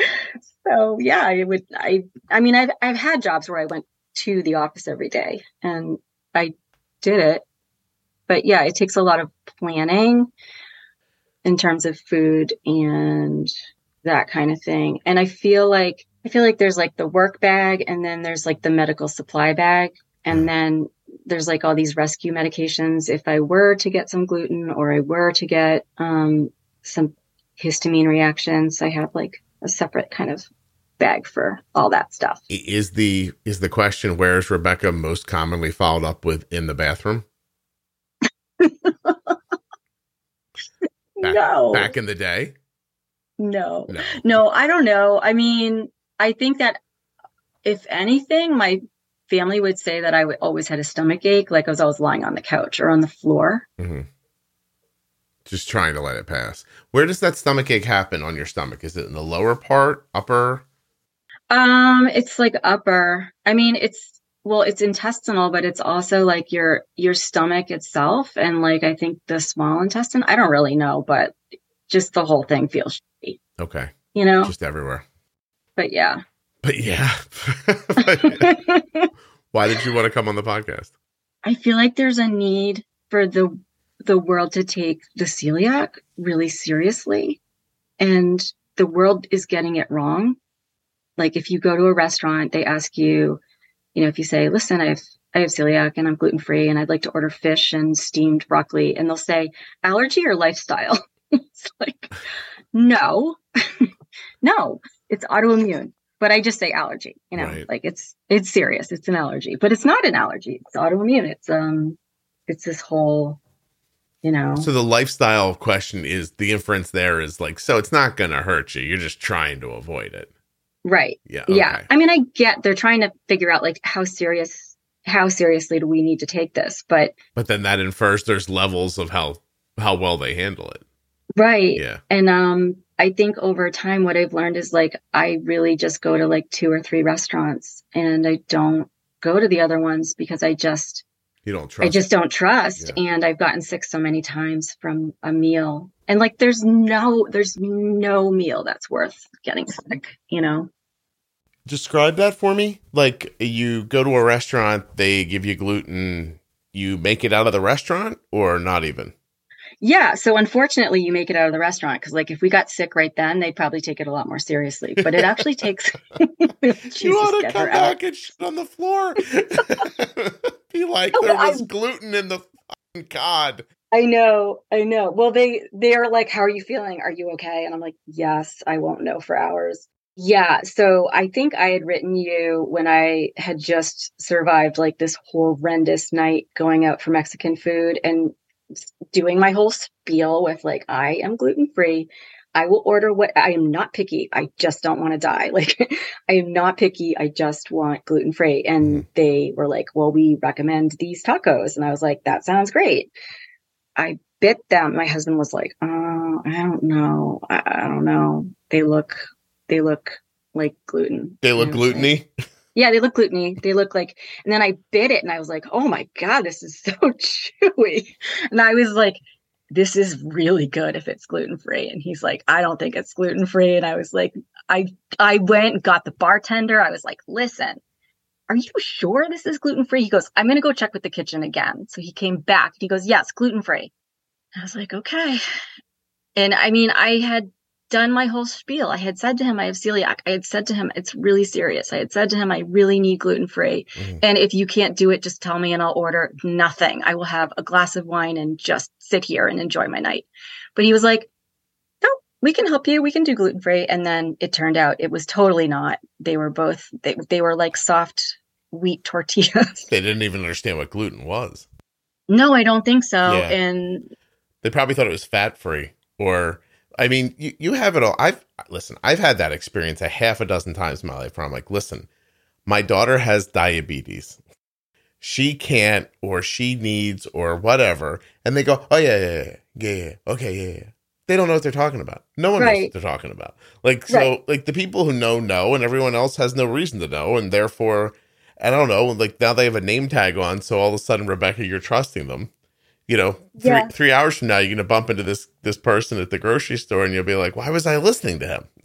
So yeah, I would. I I mean, I've I've had jobs where I went to the office every day, and I did it. But yeah, it takes a lot of planning in terms of food and that kind of thing. And I feel like I feel like there's like the work bag and then there's like the medical supply bag. And mm. then there's like all these rescue medications. If I were to get some gluten or I were to get um, some histamine reactions, I have like a separate kind of bag for all that stuff. Is the is the question where is Rebecca most commonly followed up with in the bathroom? *laughs* Back, no. Back in the day? No. no. No, I don't know. I mean, I think that if anything, my family would say that I always had a stomach ache, like I was always lying on the couch or on the floor. Mm-hmm. Just trying to let it pass. Where does that stomach ache happen on your stomach? Is it in the lower part, upper? Um, it's like upper. I mean, it's well, it's intestinal, but it's also like your your stomach itself, and like I think the small intestine. I don't really know, but just the whole thing feels. Okay. You know, just everywhere. But yeah. But yeah. *laughs* *laughs* Why did you want to come on the podcast? I feel like there's a need for the the world to take the celiac really seriously and the world is getting it wrong. Like if you go to a restaurant, they ask you, you know, if you say, "Listen, I have I have celiac and I'm gluten free and I'd like to order fish and steamed broccoli," and they'll say, "Allergy or lifestyle?" *laughs* it's like, no, *laughs* no, it's autoimmune but I just say allergy, you know, right. like it's it's serious. It's an allergy, but it's not an allergy. It's autoimmune. It's um it's this whole you know. So the lifestyle question is the inference there is like so it's not going to hurt you. You're just trying to avoid it. Right. Yeah. Okay. Yeah. I mean, I get they're trying to figure out like how serious how seriously do we need to take this, but But then that infers there's levels of how how well they handle it. Right. Yeah. And um I think over time, what I've learned is like, I really just go to like two or three restaurants and I don't go to the other ones because I just, you don't trust. I just don't trust. Yeah. And I've gotten sick so many times from a meal. And like, there's no, there's no meal that's worth getting sick, you know? Describe that for me. Like, you go to a restaurant, they give you gluten, you make it out of the restaurant or not even? Yeah. So unfortunately, you make it out of the restaurant because, like, if we got sick right then, they'd probably take it a lot more seriously. But it actually takes. *laughs* *laughs* You ought to come back out. and shit on the floor. *laughs* Be like oh, there was I, gluten in the cod. I know, I know. Well, they they're like, "How are you feeling? Are you okay?" And I'm like, "Yes." I won't know for hours. Yeah. So I think I had written you when I had just survived like this horrendous night going out for Mexican food, and doing my whole spiel with like, I am gluten free. I will order what I am not picky. I just don't want to die. *laughs* Like, I am not picky. I just want gluten free. And mm-hmm. they were like, well, we recommend these tacos. And I was like, that sounds great. I bit them. My husband was like, oh, I don't know. I, I don't know. They look, they look like gluten. They look gluteny. Like, yeah, they look gluteny. They look like, and then I bit it and I was like, oh my God, this is *laughs* so chewy. And I was like, this is really good if it's gluten free. And he's like, I don't think it's gluten free. And I was like, I I went and got the bartender. I was like, listen, are you sure this is gluten free? He goes, I'm gonna go check with the kitchen again. So he came back. and He goes, Yes, gluten free. I was like, okay. And I mean, I had done my whole spiel. I had said to him, I have celiac. I had said to him, it's really serious. I had said to him, I really need gluten free. Mm-hmm. And if you can't do it, just tell me and I'll order nothing. I will have a glass of wine and just sit here and enjoy my night. But he was like, no, we can help you. We can do gluten free. And then it turned out it was totally not. They were both, they, they were like soft wheat tortillas. They didn't even understand what gluten was. No, I don't think so. Yeah. And they probably thought it was fat free or I mean, you, you have it all. I've listen, I've had that experience a half a dozen times in my life where I'm like, listen, my daughter has diabetes. She can't or she needs or whatever. And they go, Oh yeah, yeah, yeah, yeah, yeah. Okay, yeah, yeah. They don't know what they're talking about. No one right. knows what they're talking about. Like so right. like the people who know know and everyone else has no reason to know and therefore I don't know, like now they have a name tag on, so all of a sudden Rebecca, you're trusting them you know, three yeah. three hours from now, you're gonna bump into this this person at the grocery store, and you'll be like, "Why was I listening to him?" *laughs*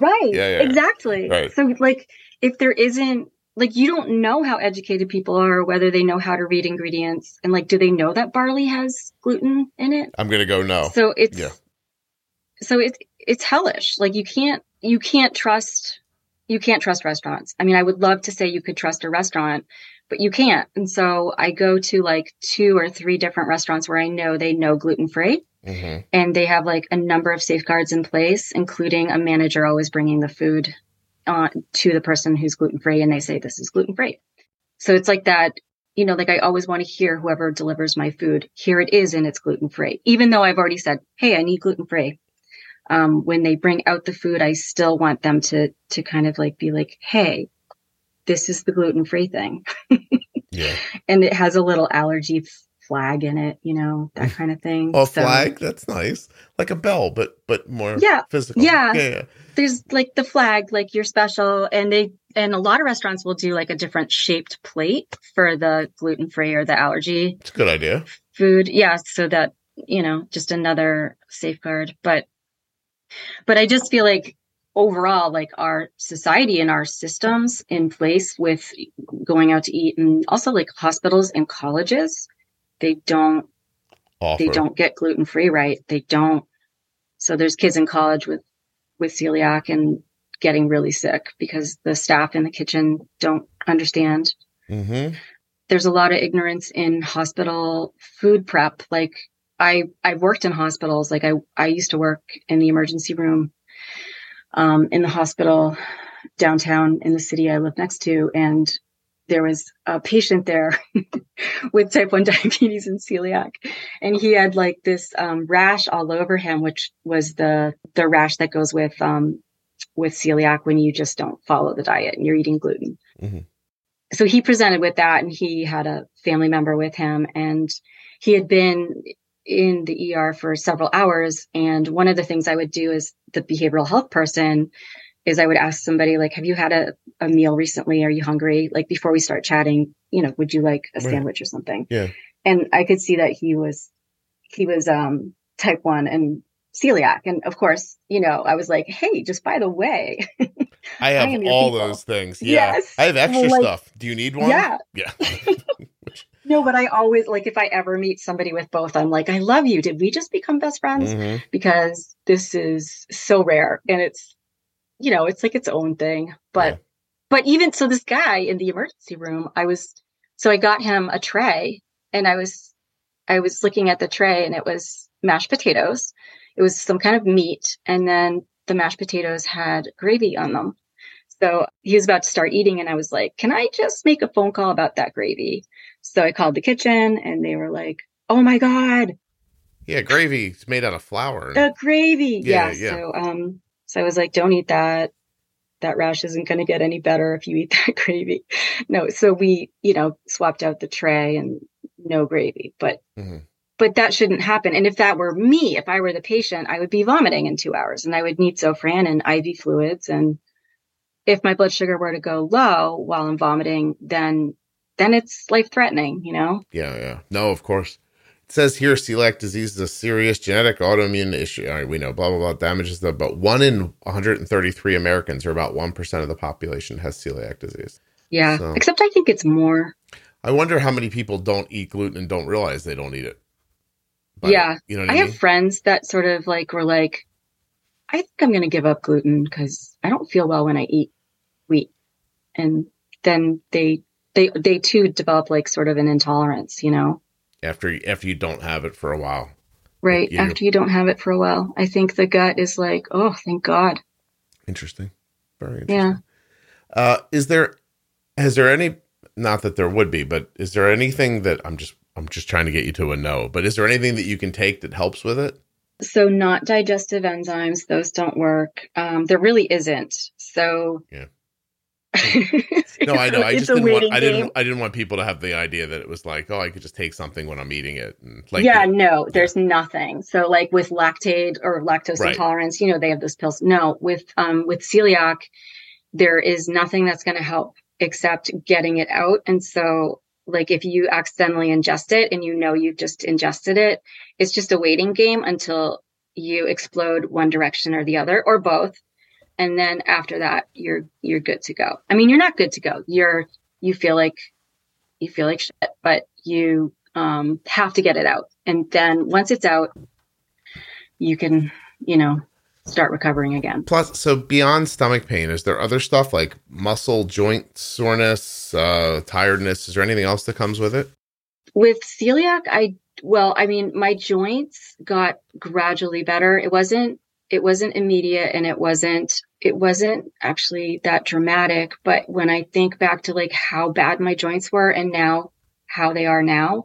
right. Yeah, yeah. Exactly. Right. So, like, if there isn't like you don't know how educated people are, whether they know how to read ingredients, and like, do they know that barley has gluten in it? I'm gonna go no. So it's yeah. So it's it's hellish. Like you can't you can't trust you can't trust restaurants. I mean, I would love to say you could trust a restaurant, but you can't. And so I go to like two or three different restaurants where I know they know gluten free. Mm-hmm. And they have like a number of safeguards in place, including a manager always bringing the food uh, to the person who's gluten free and they say this is gluten free. So it's like that you know, like I always want to hear whoever delivers my food, here it is and it's gluten free, even though I've already said, Hey, I need gluten free. Um, when they bring out the food, I still want them to, to kind of like be like, Hey, this is the gluten free thing. *laughs* yeah. And it has a little allergy flag in it, you know, that *laughs* kind of thing. Oh, so, flag. That's nice. Like a bell, but, but more yeah, physical. Yeah. yeah. Yeah. There's like the flag, like you're special. And they, and a lot of restaurants will do like a different shaped plate for the gluten free or the allergy. It's a good idea. Food. Yeah. So that, you know, just another safeguard. But, but I just feel like overall, like our society and our systems in place with going out to eat and also like hospitals and colleges, they don't, Offer. they don't get gluten free, right? They don't. So there's kids in college with, with celiac and getting really sick because the staff in the kitchen don't understand. Mm-hmm. There's a lot of ignorance in hospital food prep. Like I, I've worked in hospitals. Like I, I used to work in the emergency room, um, in the hospital downtown in the city I live next to. And there was a patient there *laughs* with type 1 *laughs* diabetes and celiac and he had like this um, rash all over him which was the the rash that goes with um, with celiac when you just don't follow the diet and you're eating gluten. Mm-hmm. So he presented with that and he had a family member with him and he had been in the ER for several hours. And one of the things I would do as the behavioral health person is I would ask somebody like, have you had a, a meal recently? Are you hungry? Like before we start chatting, you know, would you like a right. sandwich or something? Yeah. And I could see that he was, he was, um, type one and celiac. And of course, you know, I was like, hey, just by the way, I *laughs* have I all people. those things. Yeah. Yes. I have extra like, stuff. Do you need one? Yeah. Yeah. *laughs* no, but I always like if I ever meet somebody with both, I'm like, I love you. Did we just become best friends? Mm-hmm. Because this is so rare and it's, you know, it's like its own thing. But, yeah. but even so, this guy in the emergency room, I was, so I got him a tray and I was, I was looking at the tray and it was mashed potatoes it was some kind of meat, and then the mashed potatoes had gravy on them. So he was about to start eating, and I was like, Can I just make a phone call about that gravy? So I called the kitchen, and they were like, Oh my God. Yeah, gravy is made out of flour. The gravy. Yeah, yeah. So, um, so I was like, Don't eat that. That rash isn't going to get any better if you eat *laughs* that gravy. No, so we, you know, swapped out the tray and no gravy. But mm-hmm but that shouldn't happen. And if that were me, if I were the patient, I would be vomiting in two hours and I would need Zofran and IV fluids. And if my blood sugar were to go low while I'm vomiting, then then it's life threatening, you know? Yeah, yeah. No, of course. It says here celiac disease is a serious genetic autoimmune issue. All right, we know blah blah blah damages the but one in 133 Americans or about one percent of the population has celiac disease. Yeah. So, Except I think it's more. I wonder how many people don't eat gluten and don't realize they don't eat it yeah. You know I, I mean? have friends that sort of like were like, I think I'm going to give up gluten because I don't feel well when I eat wheat. And then they, they, they too develop like sort of an intolerance, you know? After, after you don't have it for a while. Right. You, after you don't have it for a while. I think the gut is like, oh, thank God. Interesting. Very interesting. Yeah. Uh, is there, has there any, not that there would be, but is there anything that I'm just I'm just trying to get you to a no. But is there anything that you can take that helps with it? So, not digestive enzymes; those don't work. Um, there really isn't. So, yeah. *laughs* no, I know. I just didn't want. I didn't. I didn't want people to have the idea that it was like, oh, I could just take something when I'm eating it. And like, yeah, no, there's nothing. So, like with lactate or lactose right. intolerance, you know, they have those pills. No, with um with celiac, there is nothing that's going to help except getting it out. And so like if you accidentally ingest it and you know you've just ingested it, it's just a waiting game until you explode one direction or the other or both. And then after that, you're you're good to go. I mean, you're not good to go. You're you feel like you feel like shit, but you um, have to get it out. And then once it's out, you can, you know, start recovering again. Plus, so beyond stomach pain, is there other stuff like muscle, joint soreness, uh, tiredness? Is there anything else that comes with it? With celiac, I well, I mean, my joints got gradually better. It wasn't it wasn't immediate and it wasn't it wasn't actually that dramatic, but when I think back to like how bad my joints were and now how they are now,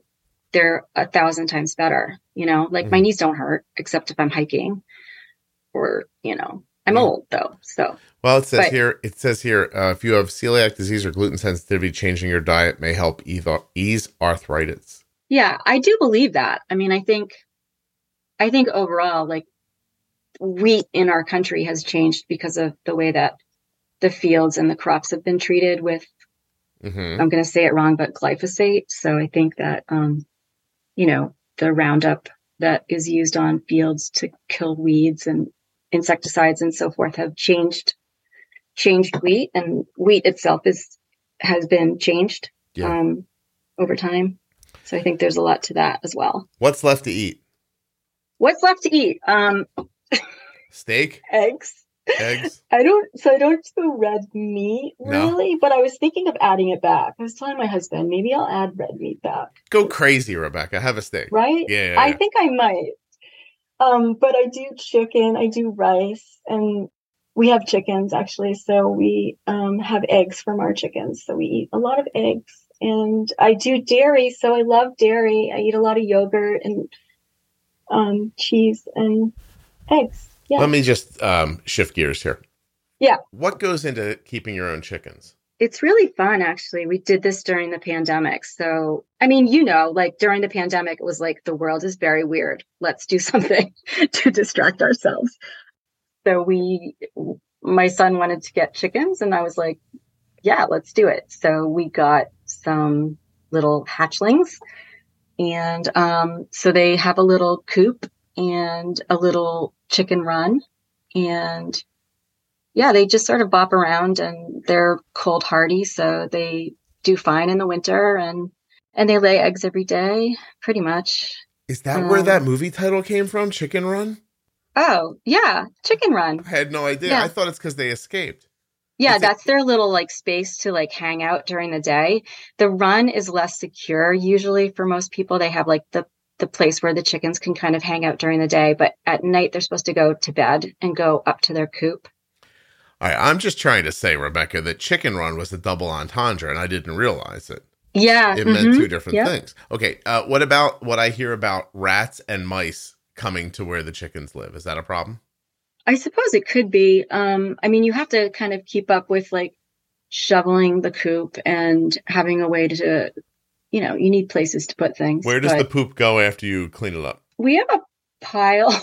they're a thousand times better. You know, like mm-hmm. my knees don't hurt except if I'm hiking or, you know, I'm mm-hmm. old though. So, well, it says but, here, it says here, uh, if you have celiac disease or gluten sensitivity, changing your diet may help ease arthritis. Yeah, I do believe that. I mean, I think, I think overall, like wheat in our country has changed because of the way that the fields and the crops have been treated with mm-hmm. i'm going to say it wrong but glyphosate. So i think that um, you know the roundup that is used on fields to kill weeds and insecticides and so forth have changed changed wheat and wheat itself is has been changed yeah. um, over time. So i think there's a lot to that as well. What's left to eat? What's left to eat? Um steak eggs eggs? *laughs* I don't. So I don't do red meat really, no. but I was thinking of adding it back. I was telling my husband maybe I'll add red meat back. Go crazy, Rebecca. Have a steak. Right? Yeah. yeah I think I might. Um, but I do chicken. I do rice, and we have chickens actually. So we um, have eggs from our chickens. So we eat a lot of eggs, and I do dairy. So I love dairy. I eat a lot of yogurt and um, cheese and eggs. Yeah. Let me just um, shift gears here. Yeah. What goes into keeping your own chickens? It's really fun, actually. We did this during the pandemic. So, I mean, you know, like during the pandemic, it was like the world is very weird. Let's do *laughs* something to distract ourselves. So, we, my son wanted to get chickens, and I was like, yeah, let's do it. So, we got some little hatchlings. And um, so they have a little coop and a little chicken run. And yeah, they just sort of bop around and they're cold hardy. So they do fine in the winter and, and they lay eggs every day pretty much. Is that um, where that movie title came from? Chicken Run? Oh, yeah. Chicken Run. I had no idea. Yeah. I thought it's because they escaped. Yeah, it's that's a- their little like space to like hang out during the day. The run is less secure usually for most people. They have like the the place where the chickens can kind of hang out during the day, but at night they're supposed to go to bed and go up to their coop. All right, I'm just trying to say, Rebecca, that chicken run was a double entendre, and I didn't realize it. Yeah, it mm-hmm. meant two different yep. things. Okay, uh, what about what I hear about rats and mice coming to where the chickens live? Is that a problem? I suppose it could be. Um, I mean, you have to kind of keep up with like shoveling the coop and having a way to you know, you need places to put things. Where does the poop go after you clean it up? We have a pile.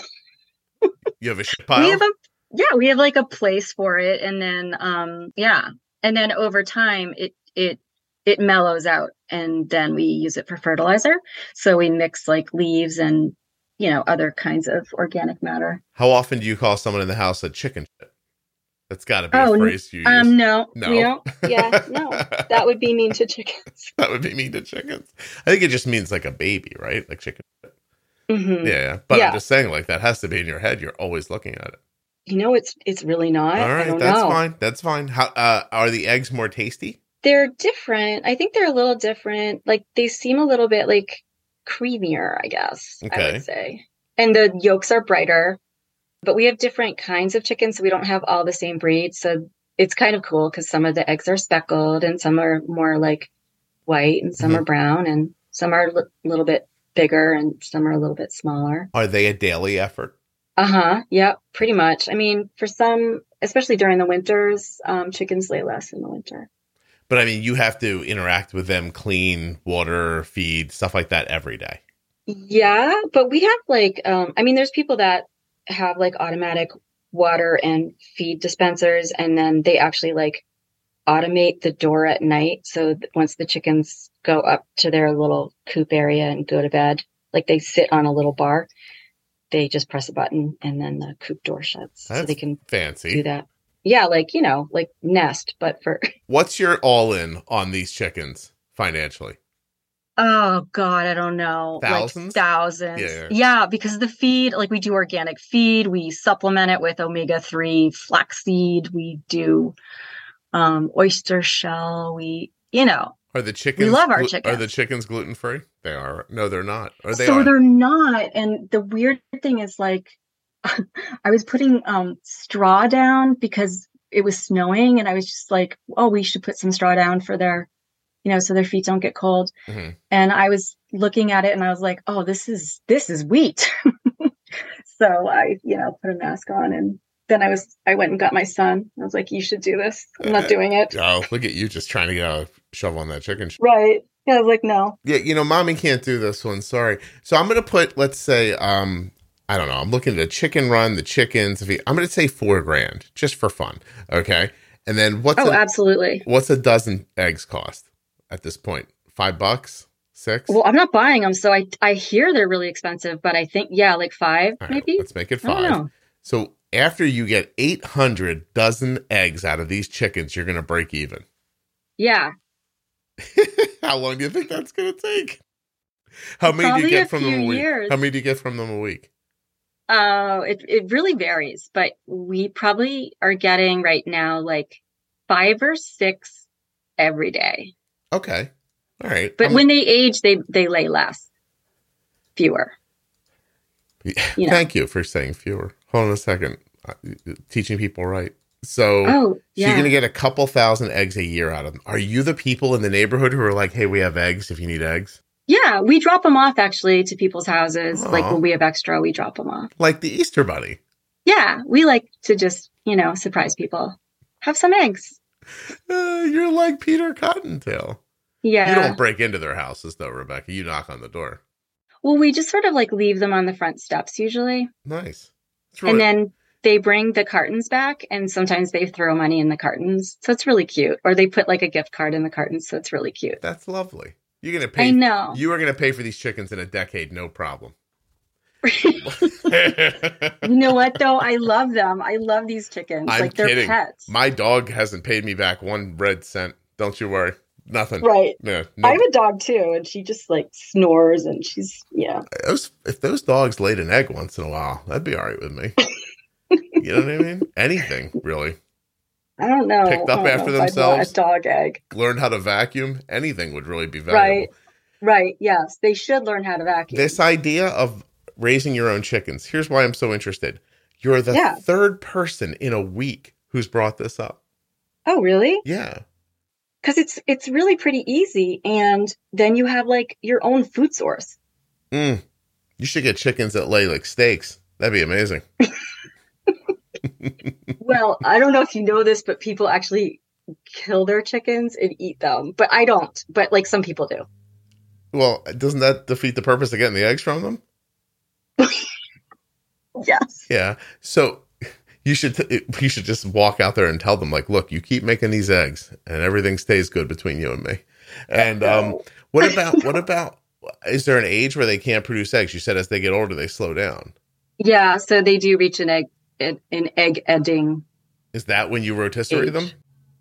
*laughs* you have a shit pile? We have a yeah, we have like a place for it and then um yeah. And then over time it it it mellows out and then we use it for fertilizer. So we mix like leaves and you know other kinds of organic matter. How often do you call someone in the house a chicken shit? That's got to be oh, a phrase you um, use. Um, no, no, we. *laughs* Yeah, no, that would be mean to chickens. *laughs* that would be mean to chickens. I think it just means like a baby, right? Like chicken. Mm-hmm. Yeah, but yeah. I'm just saying, like that has to be in your head. You're always looking at it. You know, it's it's really not. All right, that's know. fine. That's fine. How uh, are the eggs more tasty? They're different. I think they're a little different. Like they seem a little bit like creamier. I guess okay. I would say, and the yolks are brighter but we have different kinds of chickens, so we don't have all the same breeds. So it's kind of cool because some of the eggs are speckled and some are more like white and some mm-hmm. are brown and some are a little bit bigger and some are a little bit smaller. Are they a daily effort? Uh huh. Yep. Pretty much. I mean, for some, especially during the winters, um, chickens lay less in the winter. But I mean, you have to interact with them, clean, water, feed, stuff like that every day. Yeah, but we have like, um, I mean, there's people that have like automatic water and feed dispensers and then they actually like automate the door at night so once the chickens go up to their little coop area and go to bed like they sit on a little bar they just press a button and then the coop door shuts That's so they can fancy. do that. Yeah like you know like nest but for what's your all in on these chickens financially Oh God, I don't know. Thousands? Like thousands. Yeah. yeah, because the feed, like we do organic feed, we supplement it with omega three flaxseed, we do um oyster shell, we you know. Are the chickens we love our chickens. Are the chickens gluten free? They are. No, they're not. Or they so are. they're not. And the weird thing is like *laughs* I was putting um straw down because it was snowing and I was just like, oh, we should put some straw down for their you know, so their feet don't get cold. Mm-hmm. And I was looking at it and I was like, oh, this is this is wheat. *laughs* so I, you know, put a mask on and then I was I went and got my son. I was like, you should do this. I'm not uh, doing it. Oh, look at you just trying to get a shovel on that chicken. Right. Yeah, I was like, no. Yeah, you know, mommy can't do this one. Sorry. So I'm gonna put, let's say, um, I don't know. I'm looking at a chicken run, the chickens. If he, I'm gonna say four grand just for fun. Okay. And then what's oh, a, absolutely. What's a dozen eggs cost at this point? Five bucks, six. Well, I'm not buying them, so I I hear they're really expensive, but I think yeah, like five right, maybe. Let's make it five. So after you get 800 dozen eggs out of these chickens, you're gonna break even. Yeah, *laughs* How long do you think that's going to take? How many Probably do you get from them a week? Years. How many do you get from them a week? Oh, uh, it it really varies, but we probably are getting right now like five or six every day. Okay, all right. But I'm when they age, they they lay less, fewer. *laughs* You know? Thank you for saying fewer. Hold on a second. Teaching people right. So oh, yeah. you're going to get a couple thousand eggs a year out of them. Are you the people in the neighborhood who are like, hey, we have eggs if you need eggs? Yeah, we drop them off actually to people's houses. Aww. Like when we have extra, we drop them off. Like the Easter Bunny. Yeah, we like to just, you know, surprise people. Have some eggs. Uh, *laughs* you're like Peter Cottontail. Yeah. You don't break into their houses though, Rebecca. You knock on the door. Well, we just sort of like leave them on the front steps usually. Nice. Really- and then they bring the cartons back and sometimes they throw money in the cartons. So it's really cute. Or they put like a gift card in the cartons. So it's really cute. That's lovely. You're going to pay. I know. You are going to pay for these chickens in a decade, no problem. *laughs* you know what though? I love them. I love these chickens. I'm like they're kidding. pets. My dog hasn't paid me back one red cent. Don't you worry. Nothing. Right. Yeah. No. I have a dog too, and she just like snores and she's yeah. Those, if those dogs laid an egg once in a while, that'd be all right with me. *laughs* You know what I mean? Anything really. I don't know. Picked up after themselves. A dog egg. Learned how to vacuum. Anything would really be valuable. Right. Right. Yes, they should learn how to vacuum. This idea of raising your own chickens. Here's why I'm so interested. You're the yeah. third person in a week who's brought this up. Oh, really? Yeah. Cuz it's it's really pretty easy and then you have like your own food source. Mm. You should get chickens that lay like steaks. That'd be amazing. *laughs* well, I don't know if you know this, but people actually kill their chickens and eat them. But I don't. But like some people do. Well, doesn't that defeat the purpose of getting the eggs from them? *laughs* yes. Yeah. So you should t- you should just walk out there and tell them like, look, you keep making these eggs, and everything stays good between you and me. And um, what about what about? Is there an age where they can't produce eggs? You said as they get older, they slow down. Yeah, so they do reach an egg an egg ending. Is that when you rotisserie age. them?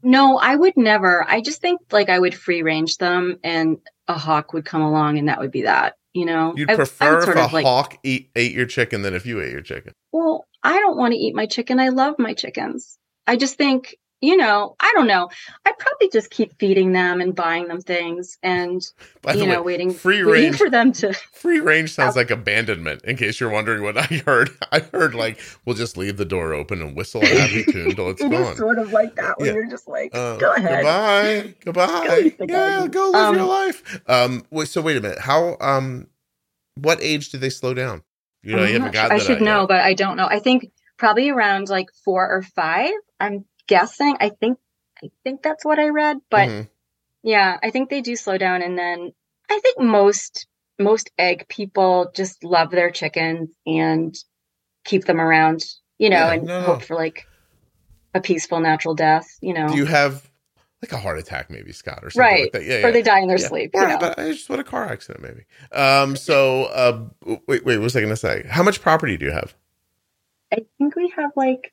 No, I would never. I just think like I would free range them and a hawk would come along and that would be that. You know, you'd prefer if a like, hawk eat, ate your chicken than if you ate your chicken. Well, I don't want to eat my chicken. I love my chickens. I just think you know, I don't know. I probably just keep feeding them and buying them things and *laughs* you know, way, waiting free range waiting for them to *laughs* free range sounds like abandonment, in case you're wondering what I heard. *laughs* I heard like we'll just leave the door open and whistle a happy tune until it's it gone. sort of like that when yeah. you're just like, uh, go ahead. Goodbye. Goodbye. yeah, go live um, your life. Um wait, so wait a minute. How um what age do they slow down? You know, you haven't got I should know, yet. but I don't know. I think probably around like four or five. I'm guessing. I think I think that's what I read, but mm-hmm. yeah, I think they do slow down and then I think most most egg people just love their chickens and keep them around, you know, yeah, and no, hope for like a peaceful natural death, you know. Do you have like a heart attack, maybe Scott, or something right? Like yeah, yeah, or they die in their yeah. sleep. Or, you know? but I just what a car accident, maybe. Um. So, uh, wait, wait, what was I going to say? How much property do you have? I think we have like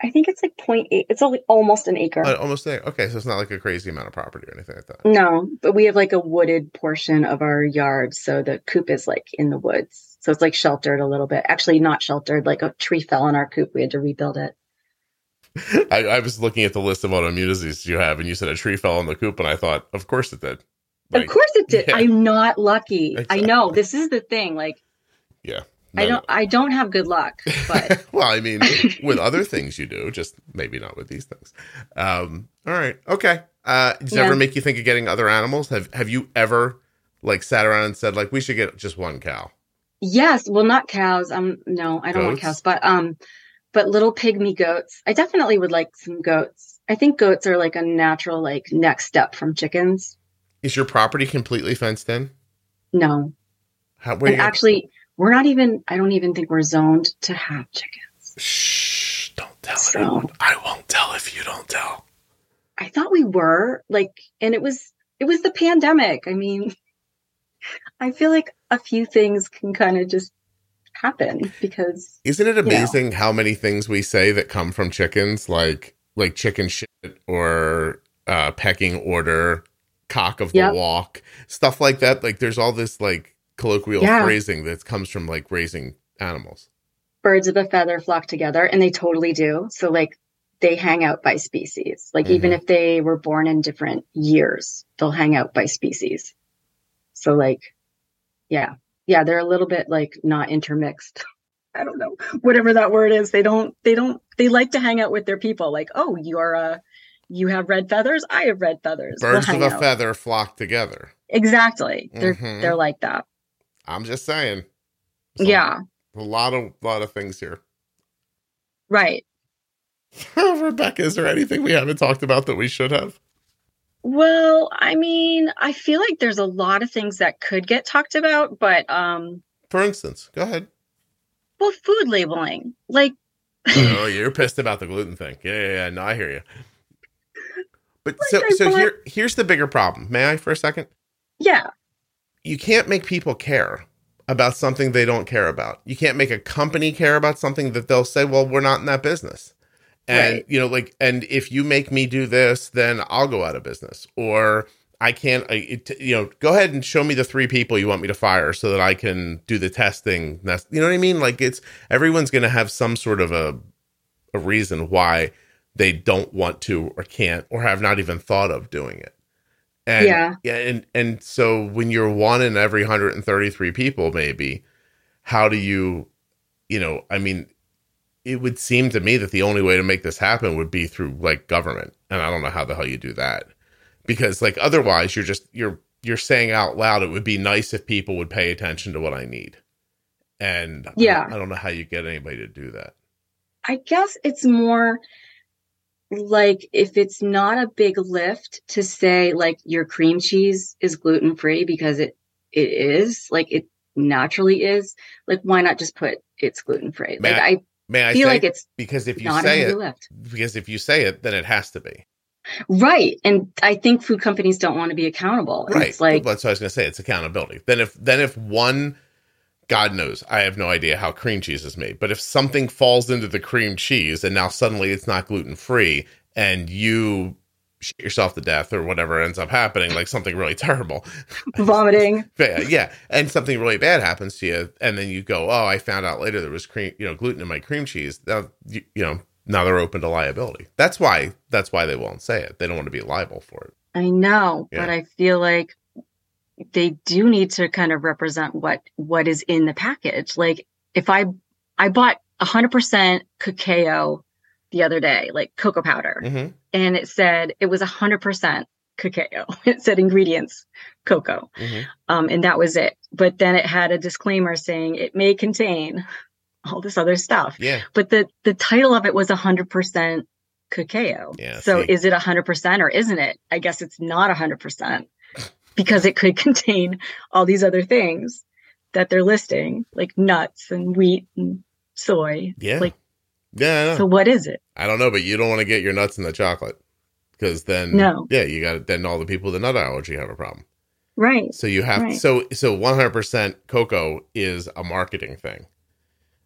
I think it's like 0.8. It's only almost an acre. Uh, almost there. Okay, so it's not like a crazy amount of property or anything like that. No, but we have like a wooded portion of our yard, so the coop is like in the woods. So it's like sheltered a little bit. Actually, not sheltered. Like a tree fell in our coop. We had to rebuild it. *laughs* I, I, was looking at the list of autoimmune diseases you have, and you said a tree fell in the coop, and I thought, of course it did. Like, of course it did. *laughs* Yeah. I'm not lucky. Exactly. I know. This is the thing. Like, yeah. I don't. I don't have good luck, but *laughs* well, I mean, *laughs* with other things you do, just maybe not with these things. Um, all right, okay. Uh, does yeah. ever make you think of getting other animals? Have Have you ever like sat around and said like we should get just one cow? Yes. Well, not cows. Um, no, I don't goats? want cows, but um, but little pygmy goats. I definitely would like some goats. I think goats are like a natural like next step from chickens. Is your property completely fenced in? No. How, and actually, we're not even. I don't even think we're zoned to have chickens. Shh! Don't tell so, anyone. I won't tell if you don't tell. I thought we were like, and it was it was the pandemic. I mean, *laughs* I feel like a few things can kind of just happen because isn't it amazing you know, how many things we say that come from chickens, like like chicken shit or uh, pecking order, cock of the yep. walk, stuff like that. Like there's all this like colloquial yeah. phrasing that comes from like raising animals. Birds of a feather flock together, and they totally do. So like they hang out by species. Like mm-hmm. even if they were born in different years, they'll hang out by species. So like, yeah, yeah, they're a little bit like not intermixed. *laughs* I don't know, whatever that word is. They don't, they don't, they like to hang out with their people. Like, oh, you're a, you have red feathers. I have red feathers. Birds we'll of a out. feather flock together. Exactly. They're mm-hmm. they're like that. I'm just saying. yeah. A lot of lot of things here. Right. *laughs* Rebecca, is there anything we haven't talked about that we should have? Well, I mean, I feel like there's a lot of things that could get talked about, but um For instance, go ahead. Well, food labeling. Like *laughs* Oh, you're pissed about the gluten thing. Yeah, yeah, yeah. No, I hear you. But like so so want... here here's the bigger problem. May I for a second? Yeah. You can't make people care about something they don't care about. You can't make a company care about something that they'll say, "Well, we're not in that business." and right. you know like and if you make me do this then i'll go out of business or i can't I, it, you know go ahead and show me the three people you want me to fire so that i can do the testing that's you know what i mean like it's everyone's going to have some sort of a a reason why they don't want to or can't or have not even thought of doing it and yeah. yeah and and so when you're one in every 133 people maybe how do you you know i mean it would seem to me that the only way to make this happen would be through like government. And i don't know how the hell you do that. Because like otherwise you're just you're you're saying out loud it would be nice if people would pay attention to what i need. And yeah. I, I don't know how you get anybody to do that. I guess it's more like if it's not a big lift to say like your cream cheese is gluten free because it it is like it naturally is like why not just put it's gluten free like i May I feel like it's because if you say it, left. because if you say it, then it has to be. Right. And I think food companies don't want to be accountable. Right. It's like that's what I was gonna say. It's accountability. Then if then if one God knows, I have no idea how cream cheese is made. But if something falls into the cream cheese and now suddenly it's not gluten free and you shit yourself to death or whatever ends up happening, like something really *laughs* terrible. Vomiting. *laughs* yeah. And something really bad happens to you. And then you go, oh, I found out later there was cream, you know, gluten in my cream cheese. Now, you, you know, now they're open to liability. That's why, that's why they won't say it. They don't want to be liable for it. I know, yeah. but I feel like they do need to kind of represent what, what is in the package. Like if I, I bought 100% cacao the other day, like cocoa powder, mm-hmm. and it said it was 100% cacao. *laughs* It said ingredients cocoa. Mm-hmm. Um, and that was it. But then it had a disclaimer saying it may contain all this other stuff. Yeah. But the, the title of it was 100% cacao. Yeah, so see. is it 100% or isn't it? I guess it's not 100% because it could *laughs* contain all these other things that they're listing, like nuts and wheat and soy. Yeah. Like yeah. So what is it? I don't know, but you don't want to get your nuts in the chocolate because then no. Yeah, you got then all the people with the nut allergy have a problem. Right. So you have right. so so 100% cocoa is a marketing thing.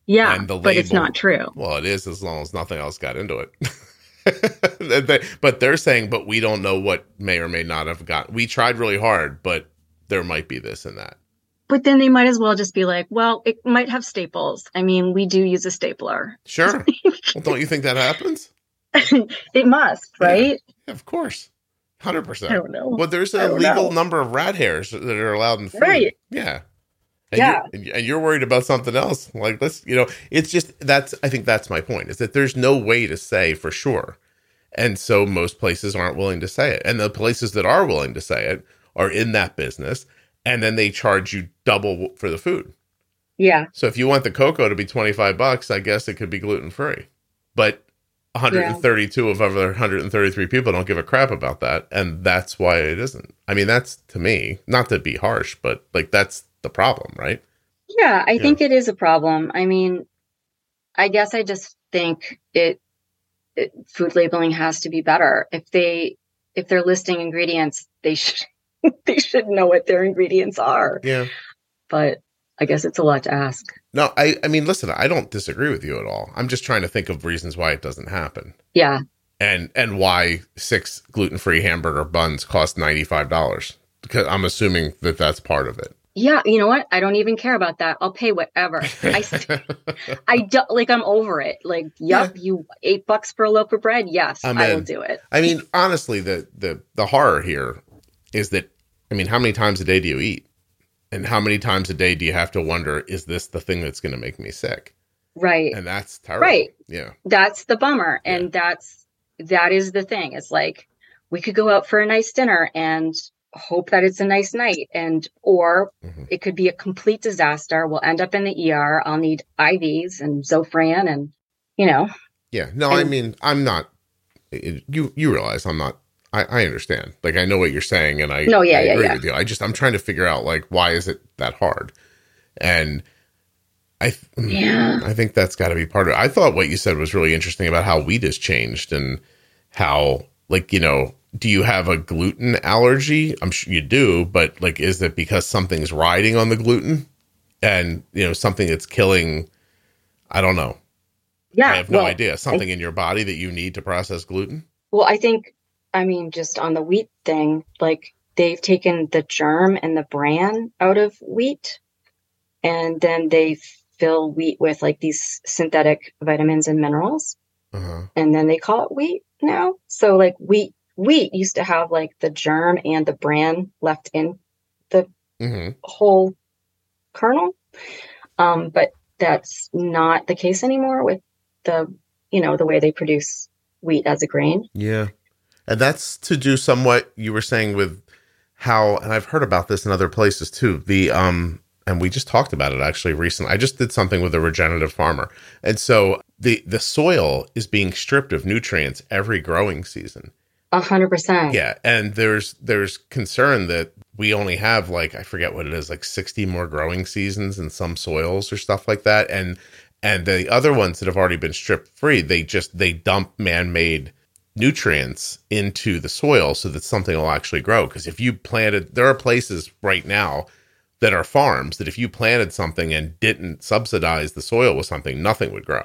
Yeah, and the label, but it's not true. Well, it is as long as nothing else got into it. *laughs* *laughs* but they're saying, but we don't know what may or may not have got. We tried really hard, but there might be this and that. But then they might as well just be like, well, it might have staples. I mean, we do use a stapler. Sure. *laughs* well, don't you think that happens? *laughs* it must, right? Yeah, of course. 100%. I don't know. Well, there's a legal know. number of rat hairs that are allowed in food. Right. Yeah. And yeah. You're, and you're worried about something else. Like, let's, you know, it's just, that's, I think that's my point is that there's no way to say for sure. And so most places aren't willing to say it. And the places that are willing to say it are in that business. And then they charge you double for the food. Yeah. So if you want the cocoa to be 25 bucks, I guess it could be gluten free. But 132 yeah. of over 133 people don't give a crap about that. And that's why it isn't. I mean, that's to me, not to be harsh, but like that's the problem, right? Yeah, I yeah. think it is a problem. I mean, I guess I just think it, it food labeling has to be better. If they if they're listing ingredients, they should *laughs* they should know what their ingredients are. Yeah. But I guess it's a lot to ask. No, I I mean, listen, I don't disagree with you at all. I'm just trying to think of reasons why it doesn't happen. Yeah. And and why six gluten-free hamburger buns cost $95 because I'm assuming that that's part of it. Yeah, you know what? I don't even care about that. I'll pay whatever. I, *laughs* I don't like. I'm over it. Like, yep, yeah. you eight bucks for a loaf of bread. Yes, I, will do it. I mean, honestly, the the the horror here is that I mean, how many times a day do you eat? And how many times a day do you have to wonder, is this the thing that's going to make me sick? Right. And that's terrible. Right. Yeah. That's the bummer. And yeah. that's, that is the thing. It's like, we could go out for a nice dinner and hope that it's a nice night and or mm-hmm. it could be a complete disaster we'll end up in the er i'll need ivs and zofran and you know yeah no and, i mean i'm not you you realize i'm not I, I understand. Like I know what you're saying, and I no, yeah, I yeah, yeah. with you. I just I'm trying to figure out like why is it that hard, and I yeah I think that's got to be part of it. I thought what you said was really interesting about how wheat has changed and how like you know do you have a gluten allergy? I'm sure you do, but like is it because something's riding on the gluten and you know something that's killing? I don't know. Yeah, I have no well, idea. Something I, in your body that you need to process gluten. Well, I think I mean, just on the wheat thing, like they've taken the germ and the bran out of wheat, and then they fill wheat with like these synthetic vitamins and minerals, uh-huh. and then they call it wheat now. So like wheat, wheat used to have like the germ and the bran left in the mm-hmm. whole kernel, um, but that's not the case anymore with the you know the way they produce wheat as a grain. Yeah. And that's to do somewhat you were saying with how and I've heard about this in other places too. The um and we just talked about it actually recently. I just did something with a regenerative farmer. And so the the soil is being stripped of nutrients every growing season. A hundred percent. Yeah. And there's there's concern that we only have like I forget what it is, like 60 more growing seasons in some soils or stuff like that. And and the other ones that have already been stripped free, they just they dump man-made nutrients into the soil so that something will actually grow. Because if you planted, there are places right now that are farms that if you planted something and didn't subsidize the soil with something, nothing would grow.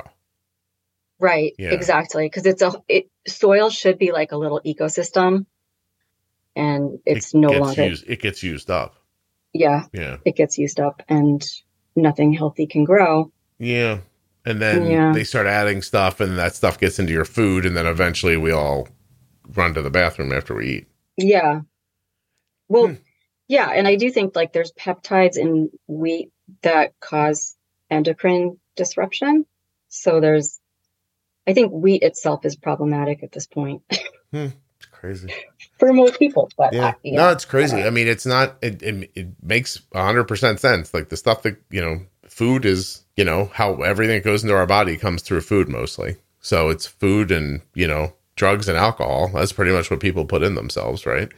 Right. Yeah. Exactly. Because it's a it, soil should be like a little ecosystem, and it's it no longer. Used, it gets used up. Yeah. Yeah. It gets used up, and nothing healthy can grow. Yeah and then yeah. they start adding stuff and that stuff gets into your food and then eventually we all run to the bathroom after we eat yeah well hmm. yeah and i do think like there's peptides in wheat that cause endocrine disruption so there's i think wheat itself is problematic at this point hmm. it's crazy *laughs* for most people but yeah, I, no it's crazy i mean it's not it, it, it makes 100% sense like the stuff that you know food is, you know, how everything that goes into our body comes through food mostly. So it's food and, you know, drugs and alcohol. That's pretty much what people put in themselves, right?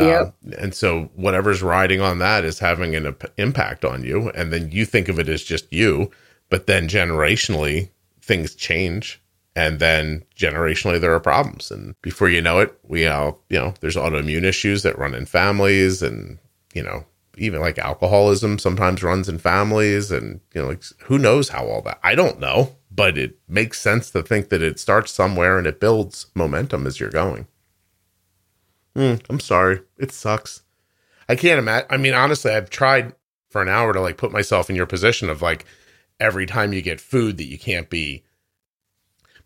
Yeah. Um, and so whatever's riding on that is having an impact on you. And then you think of it as just you, but then generationally things change. And then generationally there are problems. And before you know it, we all, you know, there's autoimmune issues that run in families and, you know, even like alcoholism sometimes runs in families and you know like who knows how all that i don't know but it makes sense to think that it starts somewhere and it builds momentum as you're going. Mm, i'm sorry. It sucks. I can't imagine i mean honestly i've tried for an hour to like put myself in your position of like every time you get food that you can't be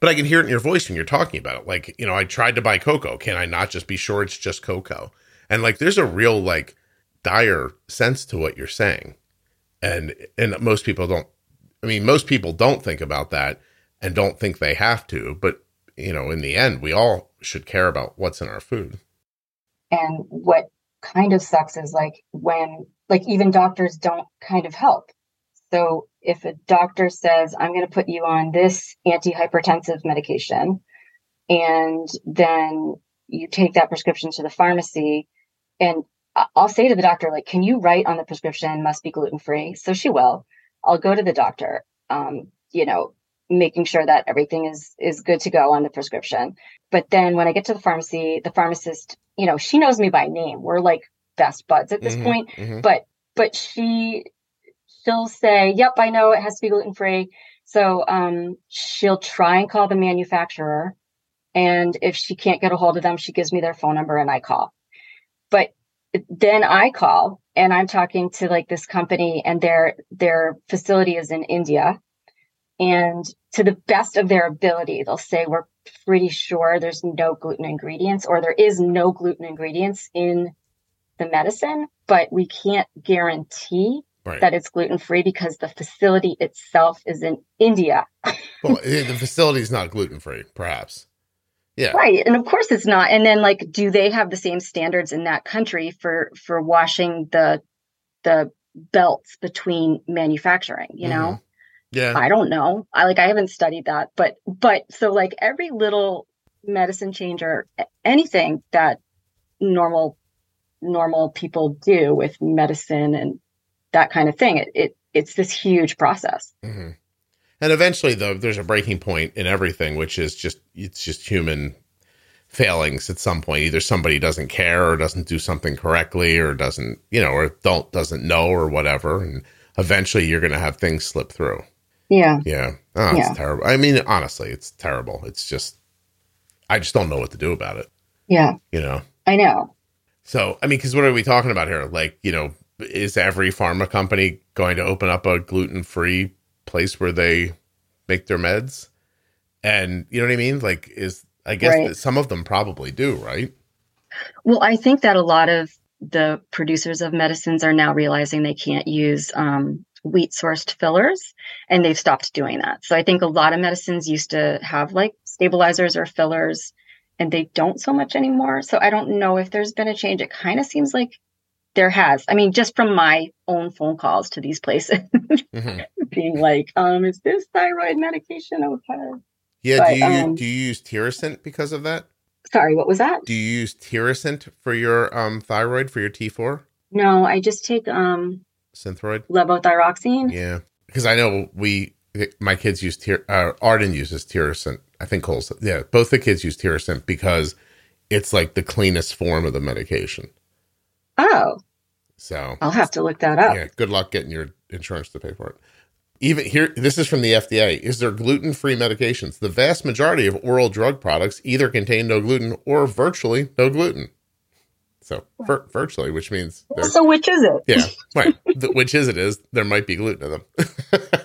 but i can hear it in your voice when you're talking about it like you know i tried to buy cocoa can i not just be sure it's just cocoa and like there's a real like dire sense to what you're saying. And and most people don't I mean most people don't think about that and don't think they have to, but you know, in the end, we all should care about what's in our food. And what kind of sucks is like when, like, even doctors don't kind of help. So if a doctor says, I'm going to put you on this antihypertensive medication, and then you take that prescription to the pharmacy, and I'll say to the doctor, like, can you write on the prescription must be gluten free? So she will. I'll go to the doctor, um, you know, making sure that everything is is good to go on the prescription. But then when I get to the pharmacy, the pharmacist, you know, she knows me by name. We're like best buds at this mm-hmm, point. Mm-hmm. But but she she'll say, "Yep, I know it has to be gluten free." So um, she'll try and call the manufacturer, and if she can't get a hold of them, she gives me their phone number and I call. But then I call and I'm talking to like this company, and their their facility is in India, and to the best of their ability, they'll say we're pretty sure there's no gluten ingredients or there is no gluten ingredients in the medicine, but we can't guarantee right. that it's gluten free because the facility itself is in India. *laughs* well, the facility is not gluten free, perhaps. Yeah. Right. And of course it's not. And then like do they have the same standards in that country for for washing the the belts between manufacturing, you know? Mm-hmm. Yeah. I don't know. I like I haven't studied that, but but so like every little medicine change or anything that normal normal people do with medicine and that kind of thing, it, it it's this huge process. Mm-hmm. And eventually, though, there's a breaking point in everything, which is just it's just human failings at some point. Either somebody doesn't care or doesn't do something correctly or doesn't, you know, or don't doesn't know or whatever, and eventually you're going to have things slip through. Yeah. Yeah. Oh, it's yeah. terrible. I mean, honestly, it's terrible. It's just, I just don't know what to do about it. Yeah. You know, I know. So, I mean, because what are we talking about here? Like, you know, is every pharma company going to open up a gluten free place where they make their meds? And you know what I mean? Like, is, I guess right. some of them probably do, right? Well, I think that a lot of the producers of medicines are now realizing they can't use um, wheat sourced fillers and they've stopped doing that. So I think a lot of medicines used to have like stabilizers or fillers and they don't so much anymore. So I don't know if there's been a change. It kind of seems like there has. I mean, just from my own phone calls to these places, mm-hmm. *laughs* being like, um, is this thyroid medication okay? Yeah, but, do you um, do you use Tirosint because of that? Sorry, what was that? Do you use Tirosint for your um thyroid for your T4? No, I just take um Synthroid? Levothyroxine. Yeah. Because I know we, my kids use, tier, uh, Arden uses Tirosint. I think Cole's, yeah, both the kids use Tirosint because it's like the cleanest form of the medication. Oh. So I'll have to look that up. Yeah. Good luck getting your insurance to pay for it. Even here, this is from the FDA. Is there gluten free medications? The vast majority of oral drug products either contain no gluten or virtually no gluten. So vir- virtually, which means so which is it? Yeah, right. the, which is it is there might be gluten in them.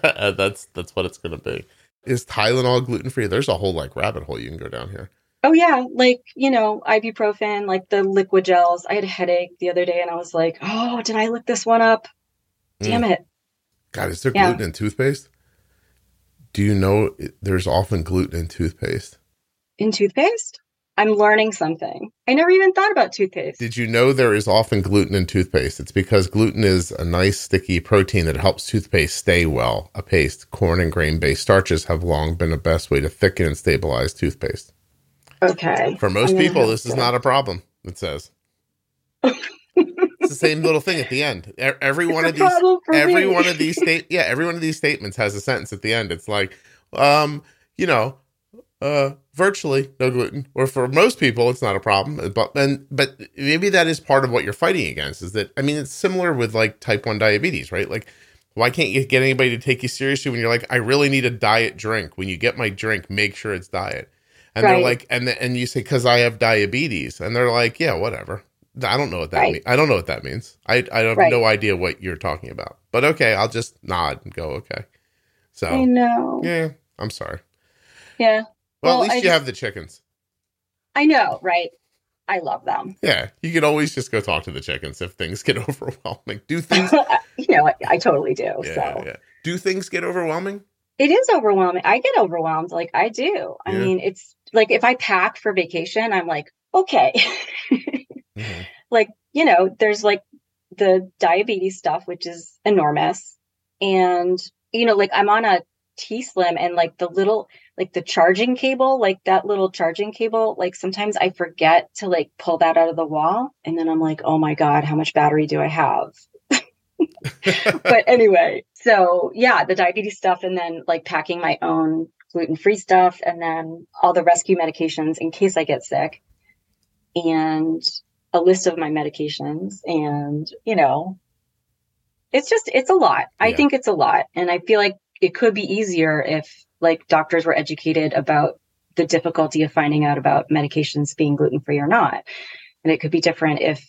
*laughs* that's that's what it's going to be. Is Tylenol gluten free? There's a whole like rabbit hole you can go down here. Oh yeah, like you know ibuprofen, like the liquid gels. I had a headache the other day, and I was like, oh, did I look this one up? Damn mm. it! God, is there yeah. gluten in toothpaste? Do you know there's often gluten in toothpaste? In toothpaste? I'm learning something. I never even thought about toothpaste. Did you know there is often gluten in toothpaste? It's because gluten is a nice sticky protein that helps toothpaste stay well. A paste, corn and grain based starches have long been the best way to thicken and stabilize toothpaste. Okay. For most people, this is not a problem, it says. it's the same little thing at the end. Every one of these every me. one of these state yeah, every one of these statements has a sentence at the end. It's like, um, you know, uh virtually no gluten or for most people it's not a problem but and but maybe that is part of what you're fighting against is that i mean it's similar with like type 1 diabetes right like why can't you get anybody to take you seriously when you're like i really need a diet drink when you get my drink make sure it's diet and right. they're like and the, and you say because i have diabetes and they're like yeah whatever i don't know what that right. means i don't know what that means i i have right. no idea what you're talking about but okay i'll just nod and go okay so i know yeah i'm sorry yeah well, well at least I you just, have the chickens. I know, right? I love them. Yeah, you can always just go talk to the chickens if things get *laughs* overwhelming. Do *laughs* things? you know, I, I totally do. Yeah, so. yeah. Do things get overwhelming? It is overwhelming. I get overwhelmed. Like I do. I mean, it's like if I pack for vacation, I'm like, okay. mm-hmm. *laughs* Like, you know, there's like the diabetes stuff, which is enormous. And, you know, like I'm on a T Slim and like the little, like the charging cable, like that little charging cable, like sometimes I forget to like pull that out of the wall. And then I'm like, oh my God, how much battery do I have? *laughs* but anyway, so yeah, the diabetes stuff and then like packing my own gluten free stuff and then all the rescue medications in case I get sick and a list of my medications. And, you know, it's just, it's a lot. I think it's a lot. And I feel like it could be easier if like doctors were educated about the difficulty of finding out about medications being gluten free or not. And it could be different if,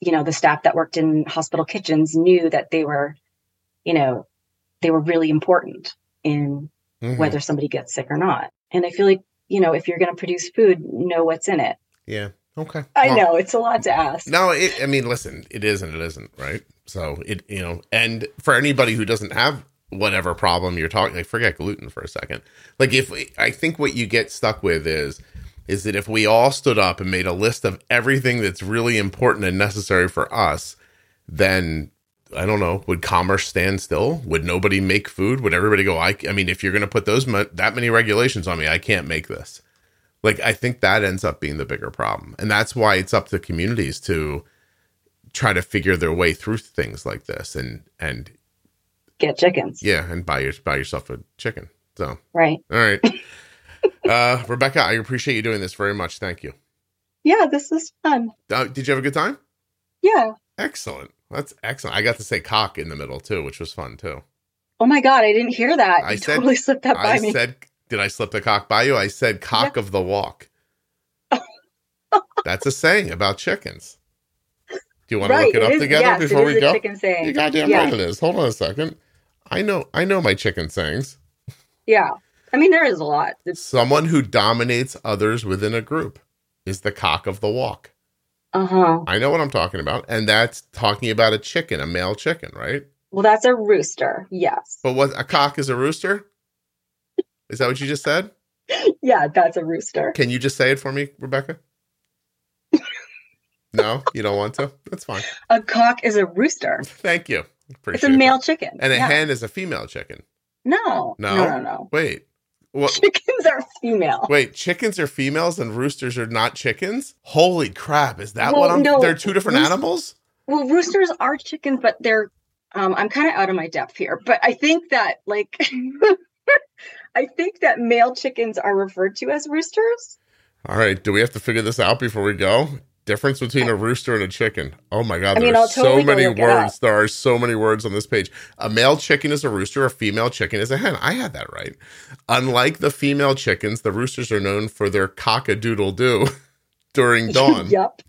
you know, the staff that worked in hospital kitchens knew that they were, you know, they were really important in mm-hmm. whether somebody gets sick or not. And I feel like, you know, if you're going to produce food, know what's in it. Yeah. Okay. I well, know it's a lot to ask. No, it, I mean, listen, it is and it isn't, right? So it, you know, and for anybody who doesn't have whatever problem you're talking, like forget gluten for a second. Like if we, I think what you get stuck with is, is that if we all stood up and made a list of everything that's really important and necessary for us, then I don't know, would commerce stand still? Would nobody make food? Would everybody go, I, I mean, if you're going to put those, that many regulations on me, I can't make this. Like, I think that ends up being the bigger problem. And that's why it's up to communities to try to figure their way through things like this and, and get chickens. Yeah. And buy your, buy yourself a chicken. So, right. All right. *laughs* uh, Rebecca, I appreciate you doing this very much. Thank you. Yeah, this is fun. Uh, did you have a good time? Yeah. Excellent. That's excellent. I got to say cock in the middle too, which was fun too. Oh my god, I didn't hear that. I you said, totally slipped that by I me. said, did I slip the cock by you? I said cock yeah. of the walk. That's a saying about chickens. Do you want right, to look it, it up is, together yes, before we go? Chicken saying. You goddamn right it is. Hold on a second. I know I know my chicken sayings. Yeah. I mean there is a lot. It's- Someone who dominates others within a group is the cock of the walk. Uh-huh. I know what I'm talking about. And that's talking about a chicken, a male chicken, right? Well, that's a rooster. Yes. But what a cock is a rooster? Is that what you just said? *laughs* yeah, that's a rooster. Can you just say it for me, Rebecca? *laughs* no, you don't want to? That's fine. A cock is a rooster. Thank you. Appreciate it's a male chicken. And a yeah. hen is a female chicken. No. No. No, no, no. Wait. What? Chickens are female. Wait, chickens are females and roosters are not chickens? Holy crap! Is that well, what I'm? No, they're two different animals. Well, roosters are chickens, but they're. Um, I'm kind of out of my depth here, but I think that like, *laughs* I think that male chickens are referred to as roosters. All right. Do we have to figure this out before we go? Difference between a rooster and a chicken. Oh my god, there I mean, are totally so many words. There are so many words on this page. A male chicken is a rooster, a female chicken is a hen. I had that right. Unlike the female chickens, the roosters are known for their cock a doodle doo *laughs* during *laughs* dawn. yep.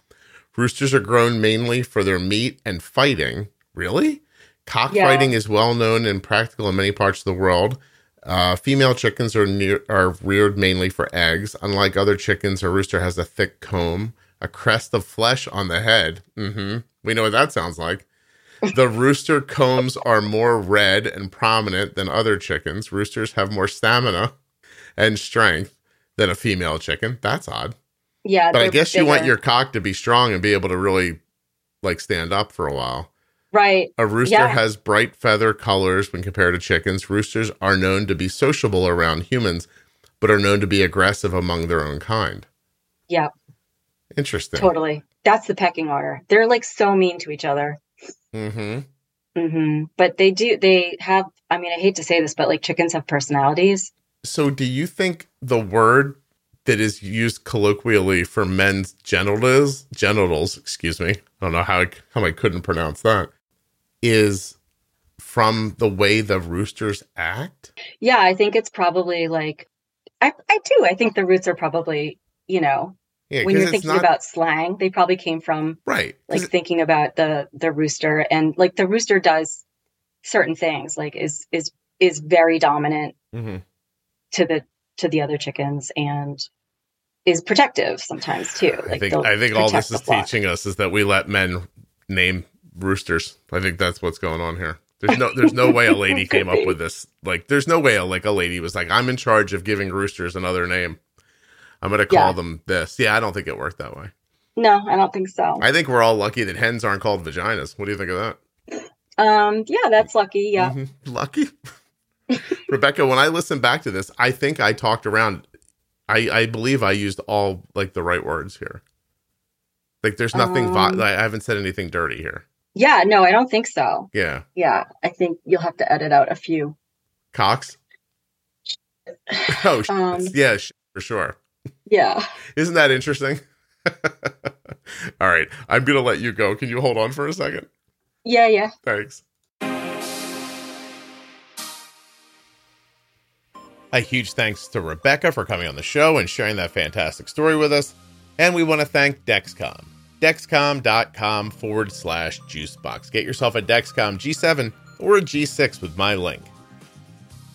Roosters are grown mainly for their meat and fighting. Really? Cockfighting yeah. is well known and practical in many parts of the world. Uh, female chickens are near, are reared mainly for eggs. Unlike other chickens, a rooster has a thick comb a crest of flesh on the head. Mm-hmm. We know what that sounds like. The rooster combs are more red and prominent than other chickens. Roosters have more stamina and strength than a female chicken. That's odd. Yeah, but I guess bigger. you want your cock to be strong and be able to really like stand up for a while. Right. A rooster yeah. has bright feather colors when compared to chickens. Roosters are known to be sociable around humans, but are known to be aggressive among their own kind. Yeah. Interesting. Totally. That's the pecking order. They're like so mean to each other. Mm-hmm. Mm-hmm. But they do. They have. I mean, I hate to say this, but like chickens have personalities. So, do you think the word that is used colloquially for men's genitals, genitals, excuse me, I don't know how I, how I couldn't pronounce that, is from the way the roosters act? Yeah, I think it's probably like I I do. I think the roots are probably you know yeah, when you're thinking not... about slang, they probably came from right, like thinking about the the rooster and like the rooster does certain things, like is is is very dominant mm-hmm. to the to the other chickens and is protective sometimes too. Like I think I think all this is teaching us is that we let men name roosters. I think that's what's going on here. There's no there's no way a lady *laughs* came up with this. Like there's no way a, like a lady was like, I'm in charge of giving roosters another name. I'm gonna call yeah. them this. Yeah, I don't think it worked that way. No, I don't think so. I think we're all lucky that hens aren't called vaginas. What do you think of that? Um, yeah, that's lucky. Yeah. Mm-hmm. Lucky. *laughs* Rebecca, when I listen back to this, I think I talked around I I believe I used all like the right words here. Like there's nothing um, I haven't said anything dirty here. Yeah, no, I don't think so. Yeah. Yeah, I think you'll have to edit out a few. Cox? *sighs* oh, um, yeah, for sure. Yeah. Isn't that interesting? *laughs* All right, I'm going to let you go. Can you hold on for a second? Yeah, yeah. Thanks. A huge thanks to Rebecca for coming on the show and sharing that fantastic story with us. And we want to thank Dexcom. Dexcom.com forward slash juicebox. Get yourself a Dexcom G7 or a G6 with my link.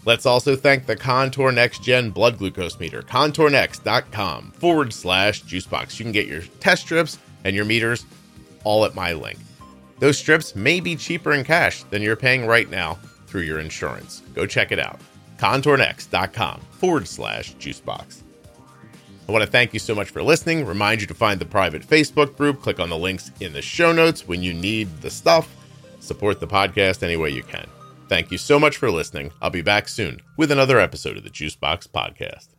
Let's also thank the Contour Next Gen blood glucose meter, contournext.com forward slash juicebox. You can get your test strips and your meters all at my link. Those strips may be cheaper in cash than you're paying right now through your insurance. Go check it out. contournext.com forward slash juicebox. I want to thank you so much for listening. Remind you to find the private Facebook group. Click on the links in the show notes when you need the stuff. Support the podcast any way you can. Thank you so much for listening. I'll be back soon with another episode of the Juicebox Podcast.